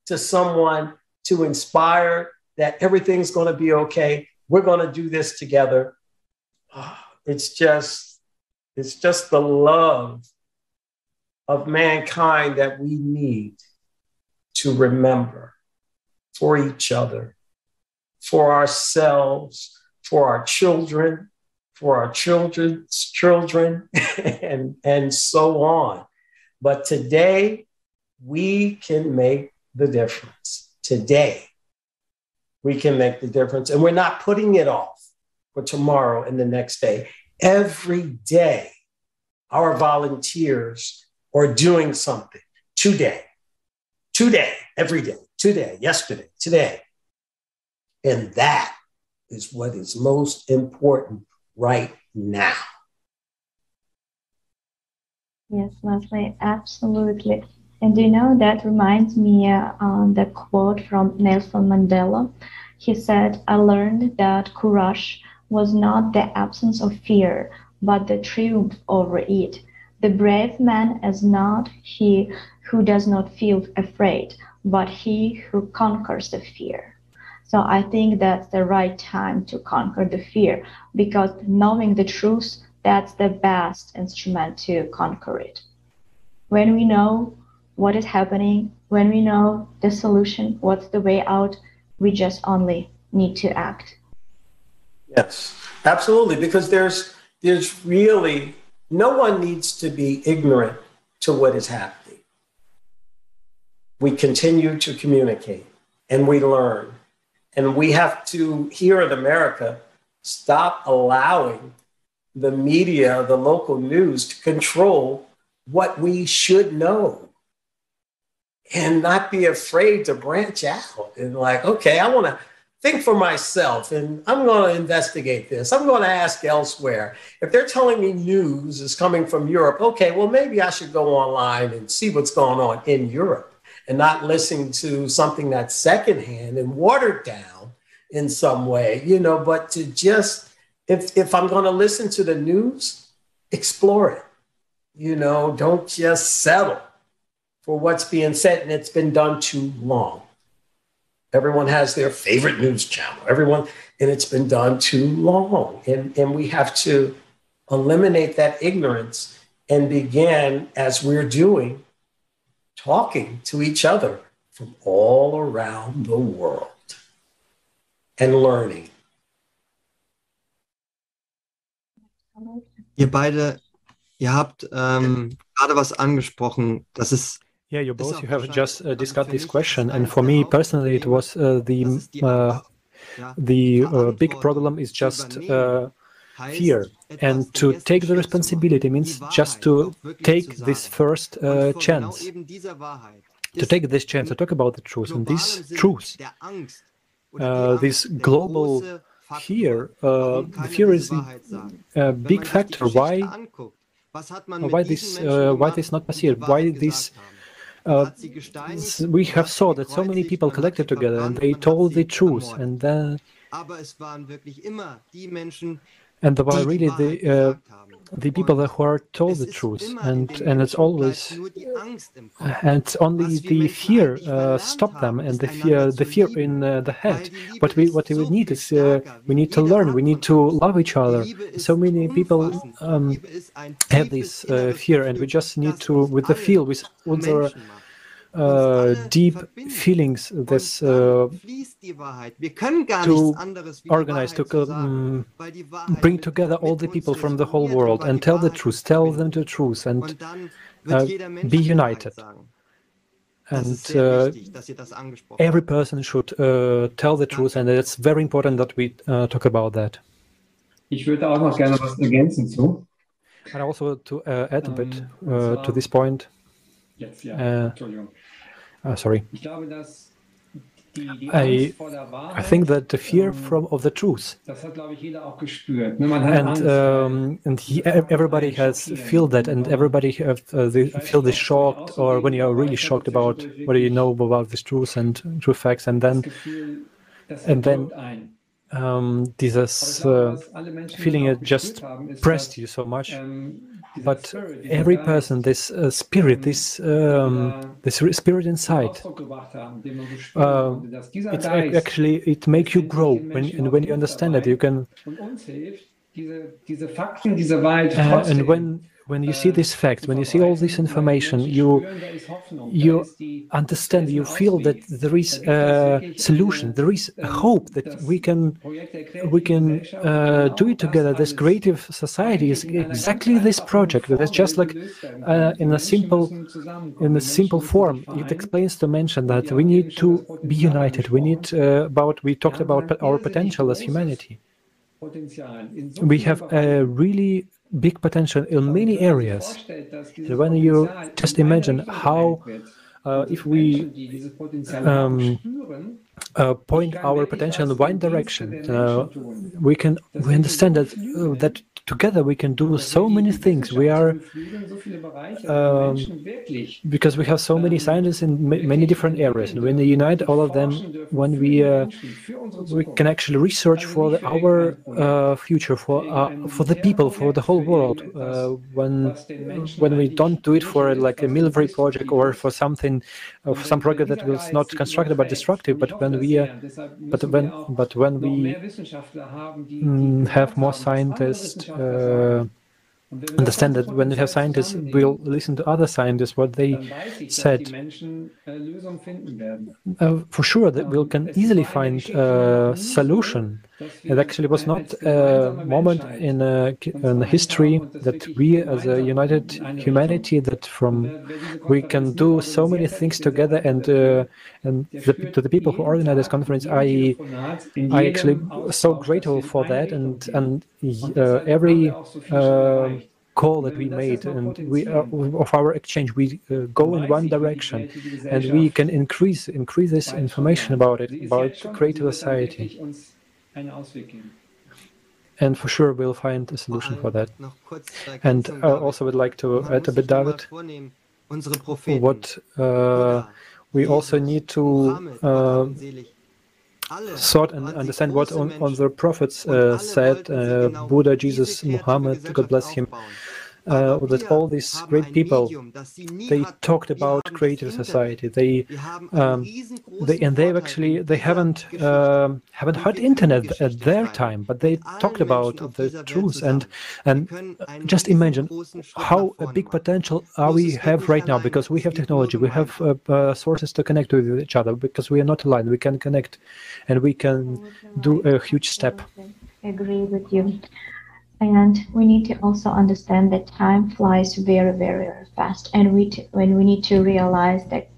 to someone to inspire that everything's going to be okay. We're going to do this together. Ah, it's just, it's just the love of mankind that we need to remember for each other, for ourselves, for our children, for our children's children, <laughs> and, and so on. But today, we can make the difference. Today, we can make the difference. And we're not putting it off for tomorrow and the next day. Every day, our volunteers are doing something today today, every day, today, yesterday, today. And that is what is most important right now. Yes, Leslie, absolutely. And you know, that reminds me uh, on the quote from Nelson Mandela. He said, I learned that courage was not the absence of fear, but the triumph over it. The brave man is not he who does not feel afraid, but he who conquers the fear. So I think that's the right time to conquer the fear because knowing the truth, that's the best instrument to conquer it. When we know what is happening, when we know the solution, what's the way out, we just only need to act. Yes, absolutely, because there's there's really no one needs to be ignorant to what is happening. We continue to communicate and we learn. And we have to, here in America, stop allowing the media, the local news to control what we should know and not be afraid to branch out and like, okay, I want to think for myself and I'm going to investigate this. I'm going to ask elsewhere. If they're telling me news is coming from Europe, okay, well, maybe I should go online and see what's going on in Europe and not listening to something that's secondhand and watered down in some way, you know, but to just, if, if I'm going to listen to the news, explore it. You know, don't just settle for what's being said and it's been done too long. Everyone has their favorite news channel, everyone, and it's been done too long. And, and we have to eliminate that ignorance and begin, as we're doing, talking to each other from all around the world and learning. Ihr beide, ihr habt ähm, gerade was angesprochen, das ist Yeah, you both you have just uh, discussed this question, and for me personally, it was uh, the uh, the uh, big problem is just uh, fear, and to take the responsibility means just to take this first uh, chance, to take this chance to talk about the truth, and this truth, this global fear, the fear is a big factor. Why? Why this? why this not passiert? Why this? uh, we have saw that so many people collected together and they told the truth and then and there were really the uh, the people who are told the truth and and it's always and only the fear uh, stop them and the fear the fear in uh, the head. What we what we need is uh, we need to learn we need to love each other. So many people um, have this uh, fear and we just need to with the feel with other uh, deep feelings this uh, to organize to um, bring together all the people from the whole world and tell the truth tell them the truth and uh, be united and uh, every person should uh, tell the truth and it's very important that we uh, talk about that Ich würde auch noch gerne was ergänzen zu. And also to add a bit to this point. Jetzt, ja. Entschuldigung. Uh, sorry. I, I think that the fear from of the truth, and um, and he, everybody has feel that, and everybody have uh, they feel this shocked, or when you are really shocked about what you know about this truth and true facts, and then and then um, dieses uh, feeling it just pressed you so much. But every person, this uh, spirit, this um, this spirit inside, uh, it's actually it makes you grow when and when you understand that you can. Uh, and when when you see this fact, when you see all this information, you you understand, you feel that there is a solution, there is hope that we can we can uh, do it together. This creative society is exactly this project. That's just like uh, in a simple in a simple form. It explains to mention that we need to be united. We need uh, about we talked about our potential as humanity. We have a really big potential in many areas. And when you just imagine how, uh, if we um, uh, point our potential in one direction. Uh, we can we understand that uh, that together we can do so many things. We are um, because we have so many scientists in many different areas, and when we unite all of them, when we uh, we can actually research for the, our uh, future, for for the people, for the whole world. When when we don't do it for like a military project or for something, for some project that was not constructive but destructive, but when we but when but when we mm, have more scientists uh, understand that when we have scientists, we'll listen to other scientists what they said. Uh, for sure, that we can easily find a solution. It actually was not a moment in, a, in history that we, as a united humanity, that from we can do so many things together. And uh, and the, to the people who organized this conference, I I actually so grateful for that. And and uh, every uh, call that we made and we uh, of our exchange we uh, go in one direction and we can increase increase this information about it about creative society and for sure we'll find a solution for that. and i also would like to add a bit david. What uh, we also need to uh, sort and understand what on, on the prophets uh, said uh, buddha jesus muhammad god bless him uh, that all these great people they talked about creative society. They um, they and they've actually they haven't um, haven't had internet at their time but they talked about the truth and and just imagine how a big potential are we have right now? because we have technology. We have uh, uh, sources to connect with each other because we are not aligned. We can connect and we can do a huge step. I agree with you and we need to also understand that time flies very very fast. And we t- when we need to realize that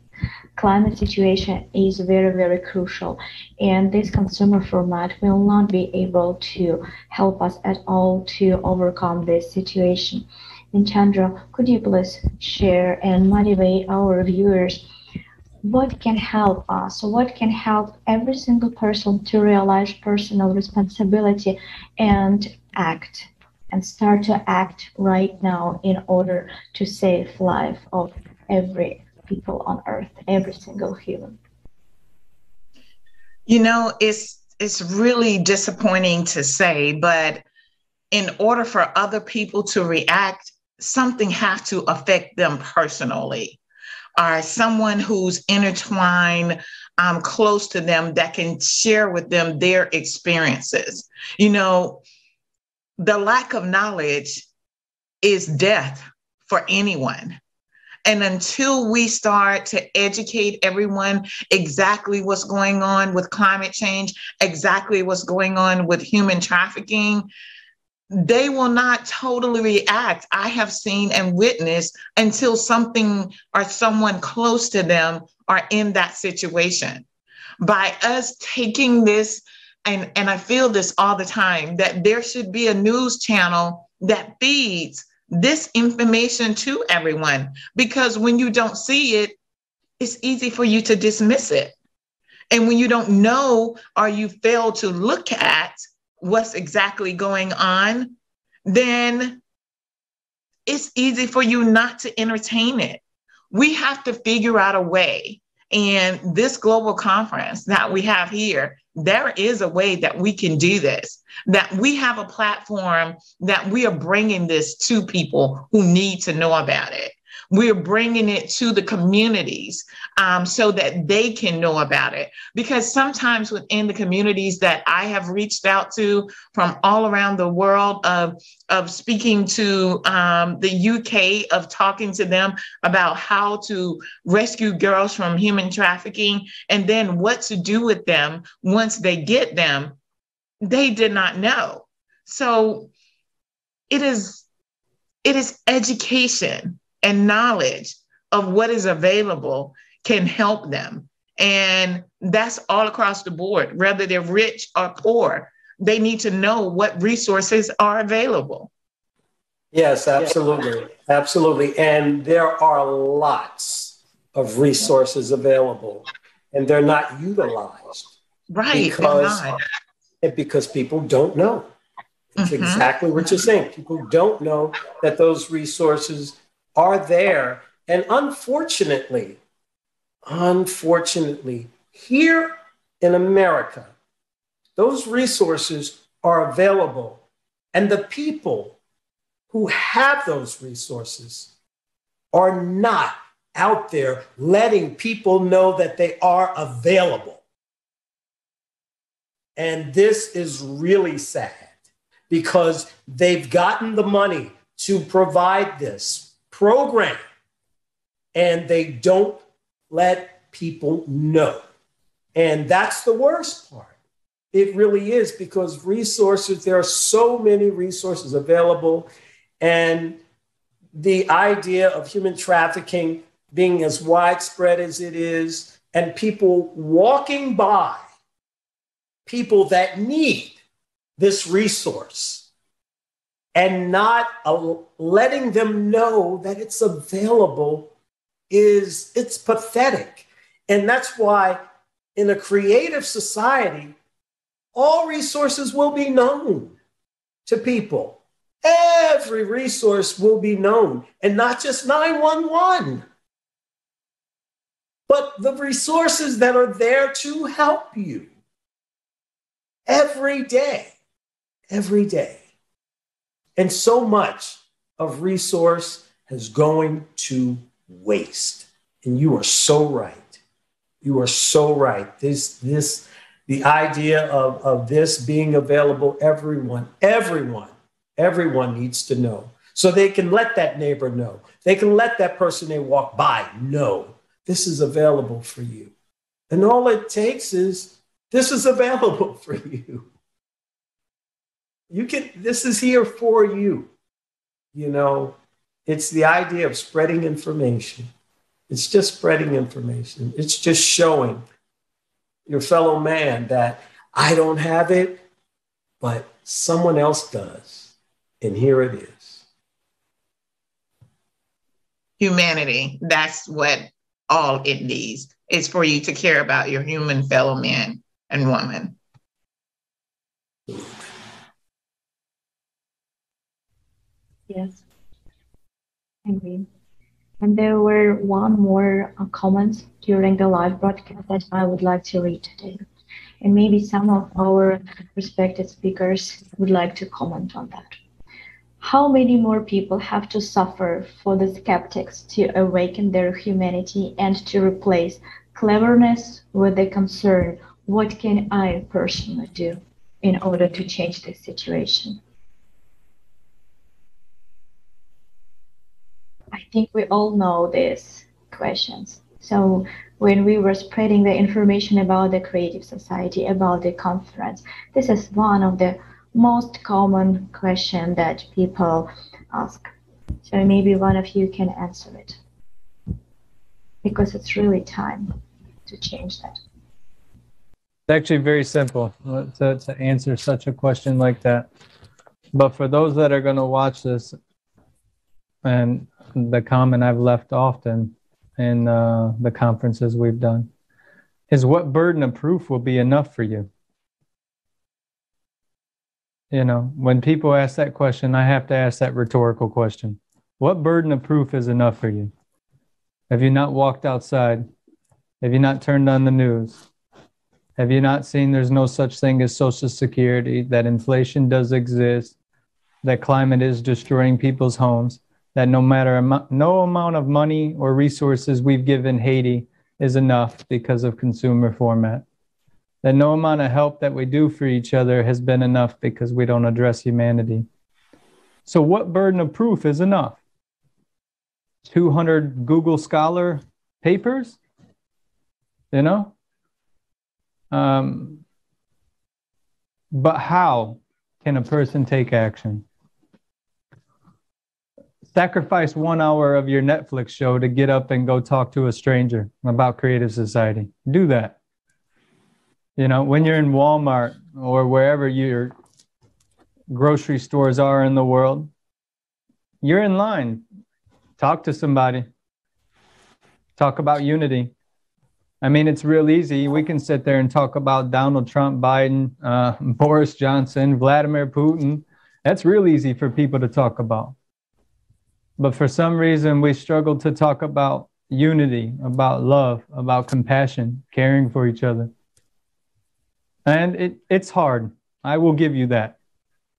climate situation is very very crucial. And this consumer format will not be able to help us at all to overcome this situation. And chandra could you please share and motivate our viewers what can help us what can help every single person to realize personal responsibility and act and start to act right now in order to save life of every people on earth every single human. You know it's it's really disappointing to say but in order for other people to react something has to affect them personally. Or someone who's intertwined um, close to them that can share with them their experiences. You know the lack of knowledge is death for anyone. And until we start to educate everyone exactly what's going on with climate change, exactly what's going on with human trafficking, they will not totally react. I have seen and witnessed until something or someone close to them are in that situation. By us taking this and, and I feel this all the time that there should be a news channel that feeds this information to everyone because when you don't see it, it's easy for you to dismiss it. And when you don't know or you fail to look at what's exactly going on, then it's easy for you not to entertain it. We have to figure out a way. And this global conference that we have here there is a way that we can do this, that we have a platform that we are bringing this to people who need to know about it. We're bringing it to the communities um, so that they can know about it. Because sometimes within the communities that I have reached out to from all around the world of, of speaking to um, the UK, of talking to them about how to rescue girls from human trafficking and then what to do with them once they get them, they did not know. So it is it is education and knowledge of what is available can help them. And that's all across the board, whether they're rich or poor. They need to know what resources are available. Yes, absolutely. Absolutely. And there are lots of resources available. and they're not utilized. Right. Because, because people don't know. It's mm-hmm. exactly what you're saying. People don't know that those resources are there. And unfortunately, unfortunately, here in America, those resources are available. And the people who have those resources are not out there letting people know that they are available. And this is really sad because they've gotten the money to provide this program and they don't let people know. And that's the worst part. It really is because resources, there are so many resources available. And the idea of human trafficking being as widespread as it is, and people walking by people that need this resource and not letting them know that it's available is it's pathetic. And that's why in a creative society all resources will be known to people. Every resource will be known and not just 911 but the resources that are there to help you every day, every day. And so much of resource has going to waste. And you are so right. You are so right. This, this, the idea of, of this being available, everyone, everyone, everyone needs to know. So they can let that neighbor know. They can let that person they walk by know this is available for you. And all it takes is this is available <laughs> for you. You can, this is here for you. You know, it's the idea of spreading information. It's just spreading information. It's just showing your fellow man that I don't have it, but someone else does. And here it is. Humanity. That's what all it needs is for you to care about your human fellow man and woman. Yes, agree. And there were one more uh, comment during the live broadcast that I would like to read today. And maybe some of our respected speakers would like to comment on that. How many more people have to suffer for the skeptics to awaken their humanity and to replace cleverness with the concern what can I personally do in order to change this situation? I think we all know these questions. So when we were spreading the information about the Creative Society, about the conference, this is one of the most common question that people ask. So maybe one of you can answer it because it's really time to change that. It's actually very simple uh, to, to answer such a question like that. But for those that are going to watch this, and the comment I've left often in uh, the conferences we've done is what burden of proof will be enough for you? You know, when people ask that question, I have to ask that rhetorical question What burden of proof is enough for you? Have you not walked outside? Have you not turned on the news? Have you not seen there's no such thing as Social Security, that inflation does exist, that climate is destroying people's homes, that no matter no amount of money or resources we've given Haiti is enough because of consumer format, that no amount of help that we do for each other has been enough because we don't address humanity. So, what burden of proof is enough? 200 Google Scholar papers? You know? Um, but how can a person take action? Sacrifice one hour of your Netflix show to get up and go talk to a stranger about Creative Society. Do that. You know, when you're in Walmart or wherever your grocery stores are in the world, you're in line. Talk to somebody. Talk about unity. I mean, it's real easy. We can sit there and talk about Donald Trump, Biden, uh, <laughs> Boris Johnson, Vladimir Putin. That's real easy for people to talk about. But for some reason, we struggle to talk about unity, about love, about compassion, caring for each other. And it, it's hard. I will give you that.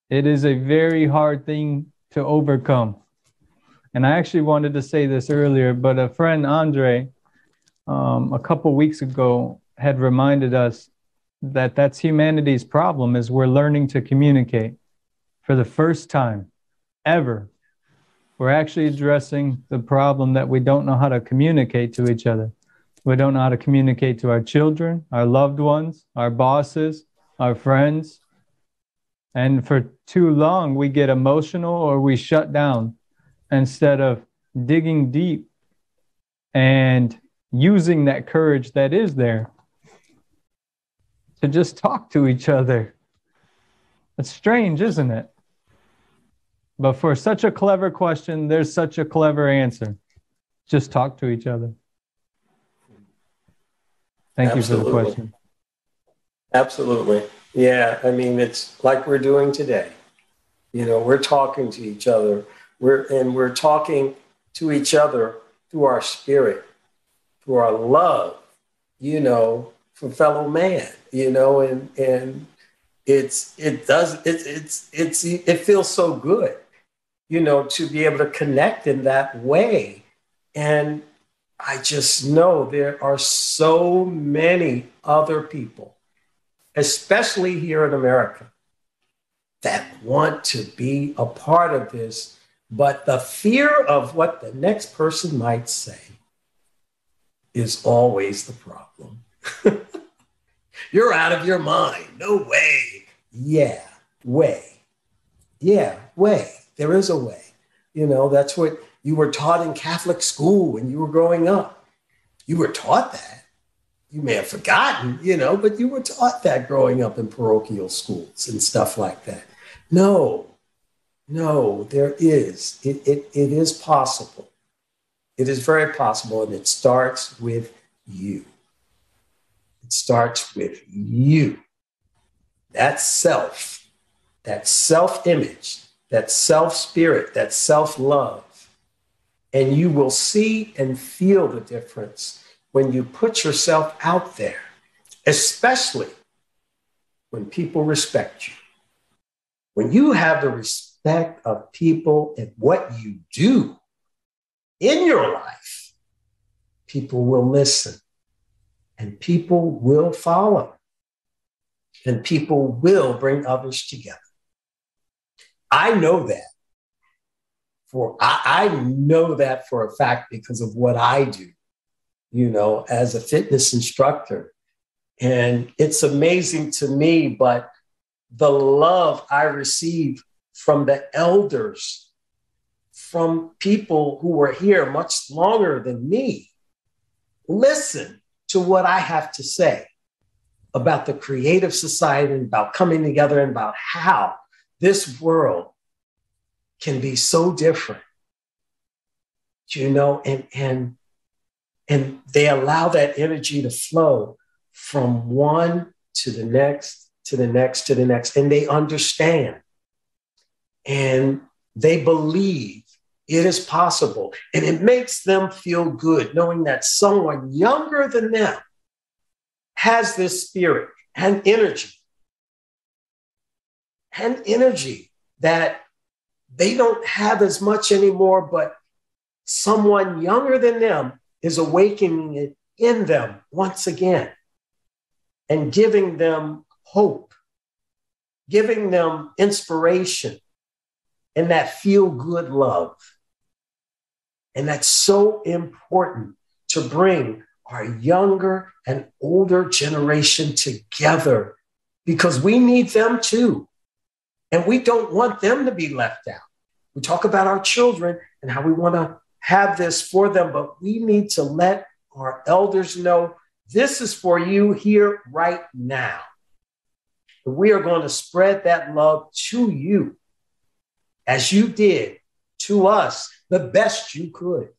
It is a very hard thing to overcome. And I actually wanted to say this earlier, but a friend, Andre, um, a couple weeks ago had reminded us that that's humanity's problem is we're learning to communicate for the first time ever we're actually addressing the problem that we don't know how to communicate to each other we don't know how to communicate to our children our loved ones our bosses our friends and for too long we get emotional or we shut down instead of digging deep and using that courage that is there to just talk to each other. It's strange, isn't it? But for such a clever question, there's such a clever answer. Just talk to each other. Thank Absolutely. you for the question. Absolutely. Yeah, I mean, it's like we're doing today. You know, we're talking to each other. We're and we're talking to each other through our spirit for our love, you know, for fellow man, you know, and and it's it does it, it's it's it feels so good, you know, to be able to connect in that way. And I just know there are so many other people, especially here in America, that want to be a part of this, but the fear of what the next person might say is always the problem. <laughs> You're out of your mind. No way. Yeah, way. Yeah, way. There is a way. You know, that's what you were taught in Catholic school when you were growing up. You were taught that. You may have forgotten, you know, but you were taught that growing up in parochial schools and stuff like that. No, no, there is. It, it, it is possible it is very possible, and it starts with you. It starts with you. That self, that self image, that self spirit, that self love. And you will see and feel the difference when you put yourself out there, especially when people respect you. When you have the respect of people and what you do, in your life, people will listen and people will follow and people will bring others together. I know that. For I, I know that for a fact because of what I do, you know, as a fitness instructor. And it's amazing to me, but the love I receive from the elders from people who were here much longer than me listen to what I have to say about the creative society and about coming together and about how this world can be so different. You know, and and and they allow that energy to flow from one to the next, to the next, to the next, and they understand. And they believe it is possible. And it makes them feel good knowing that someone younger than them has this spirit and energy and energy that they don't have as much anymore, but someone younger than them is awakening it in them once again and giving them hope, giving them inspiration and that feel good love. And that's so important to bring our younger and older generation together because we need them too. And we don't want them to be left out. We talk about our children and how we want to have this for them, but we need to let our elders know this is for you here right now. We are going to spread that love to you as you did to us the best you could.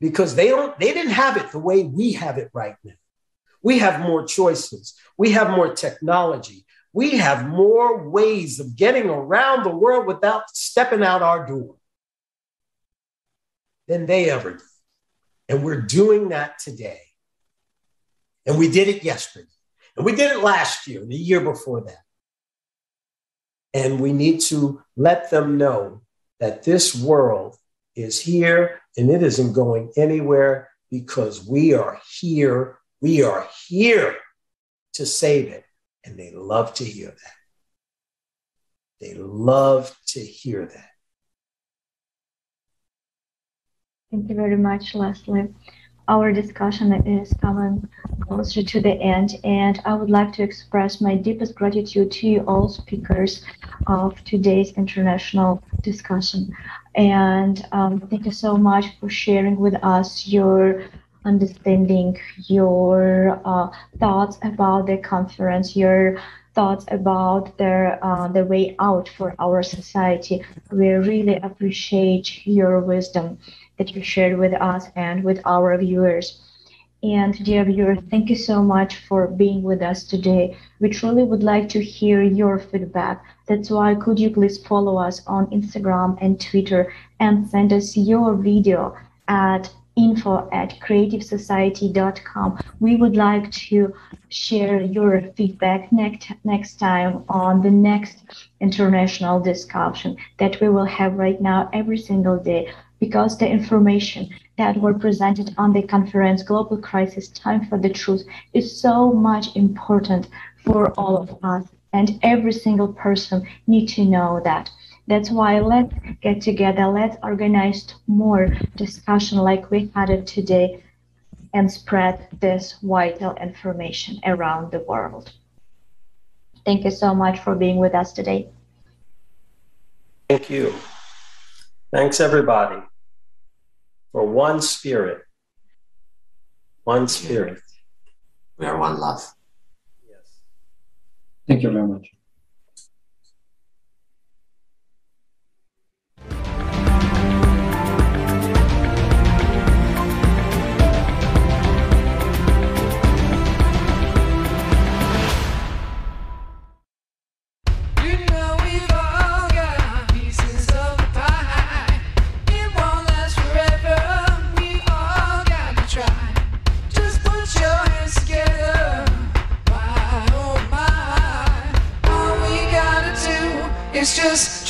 because they don't they didn't have it the way we have it right now. We have more choices. We have more technology. We have more ways of getting around the world without stepping out our door than they ever did. And we're doing that today. And we did it yesterday. And we did it last year, the year before that. And we need to let them know that this world is here and it isn't going anywhere because we are here. We are here to save it. And they love to hear that. They love to hear that. Thank you very much, Leslie. Our discussion is coming closer to the end, and I would like to express my deepest gratitude to all speakers of today's international discussion. And um, thank you so much for sharing with us your understanding, your uh, thoughts about the conference, your thoughts about the, uh, the way out for our society. We really appreciate your wisdom that you shared with us and with our viewers. And dear viewer, thank you so much for being with us today. We truly would like to hear your feedback. That's why could you please follow us on Instagram and Twitter and send us your video at info at creativesociety.com. We would like to share your feedback next next time on the next international discussion that we will have right now every single day because the information that were presented on the conference Global Crisis Time for the Truth is so much important for all of us and every single person need to know that. That's why let's get together, let's organize more discussion like we had it today and spread this vital information around the world. Thank you so much for being with us today. Thank you. Thanks, everybody, for one spirit. One spirit. We are one love. Yes. Thank you very much. It's just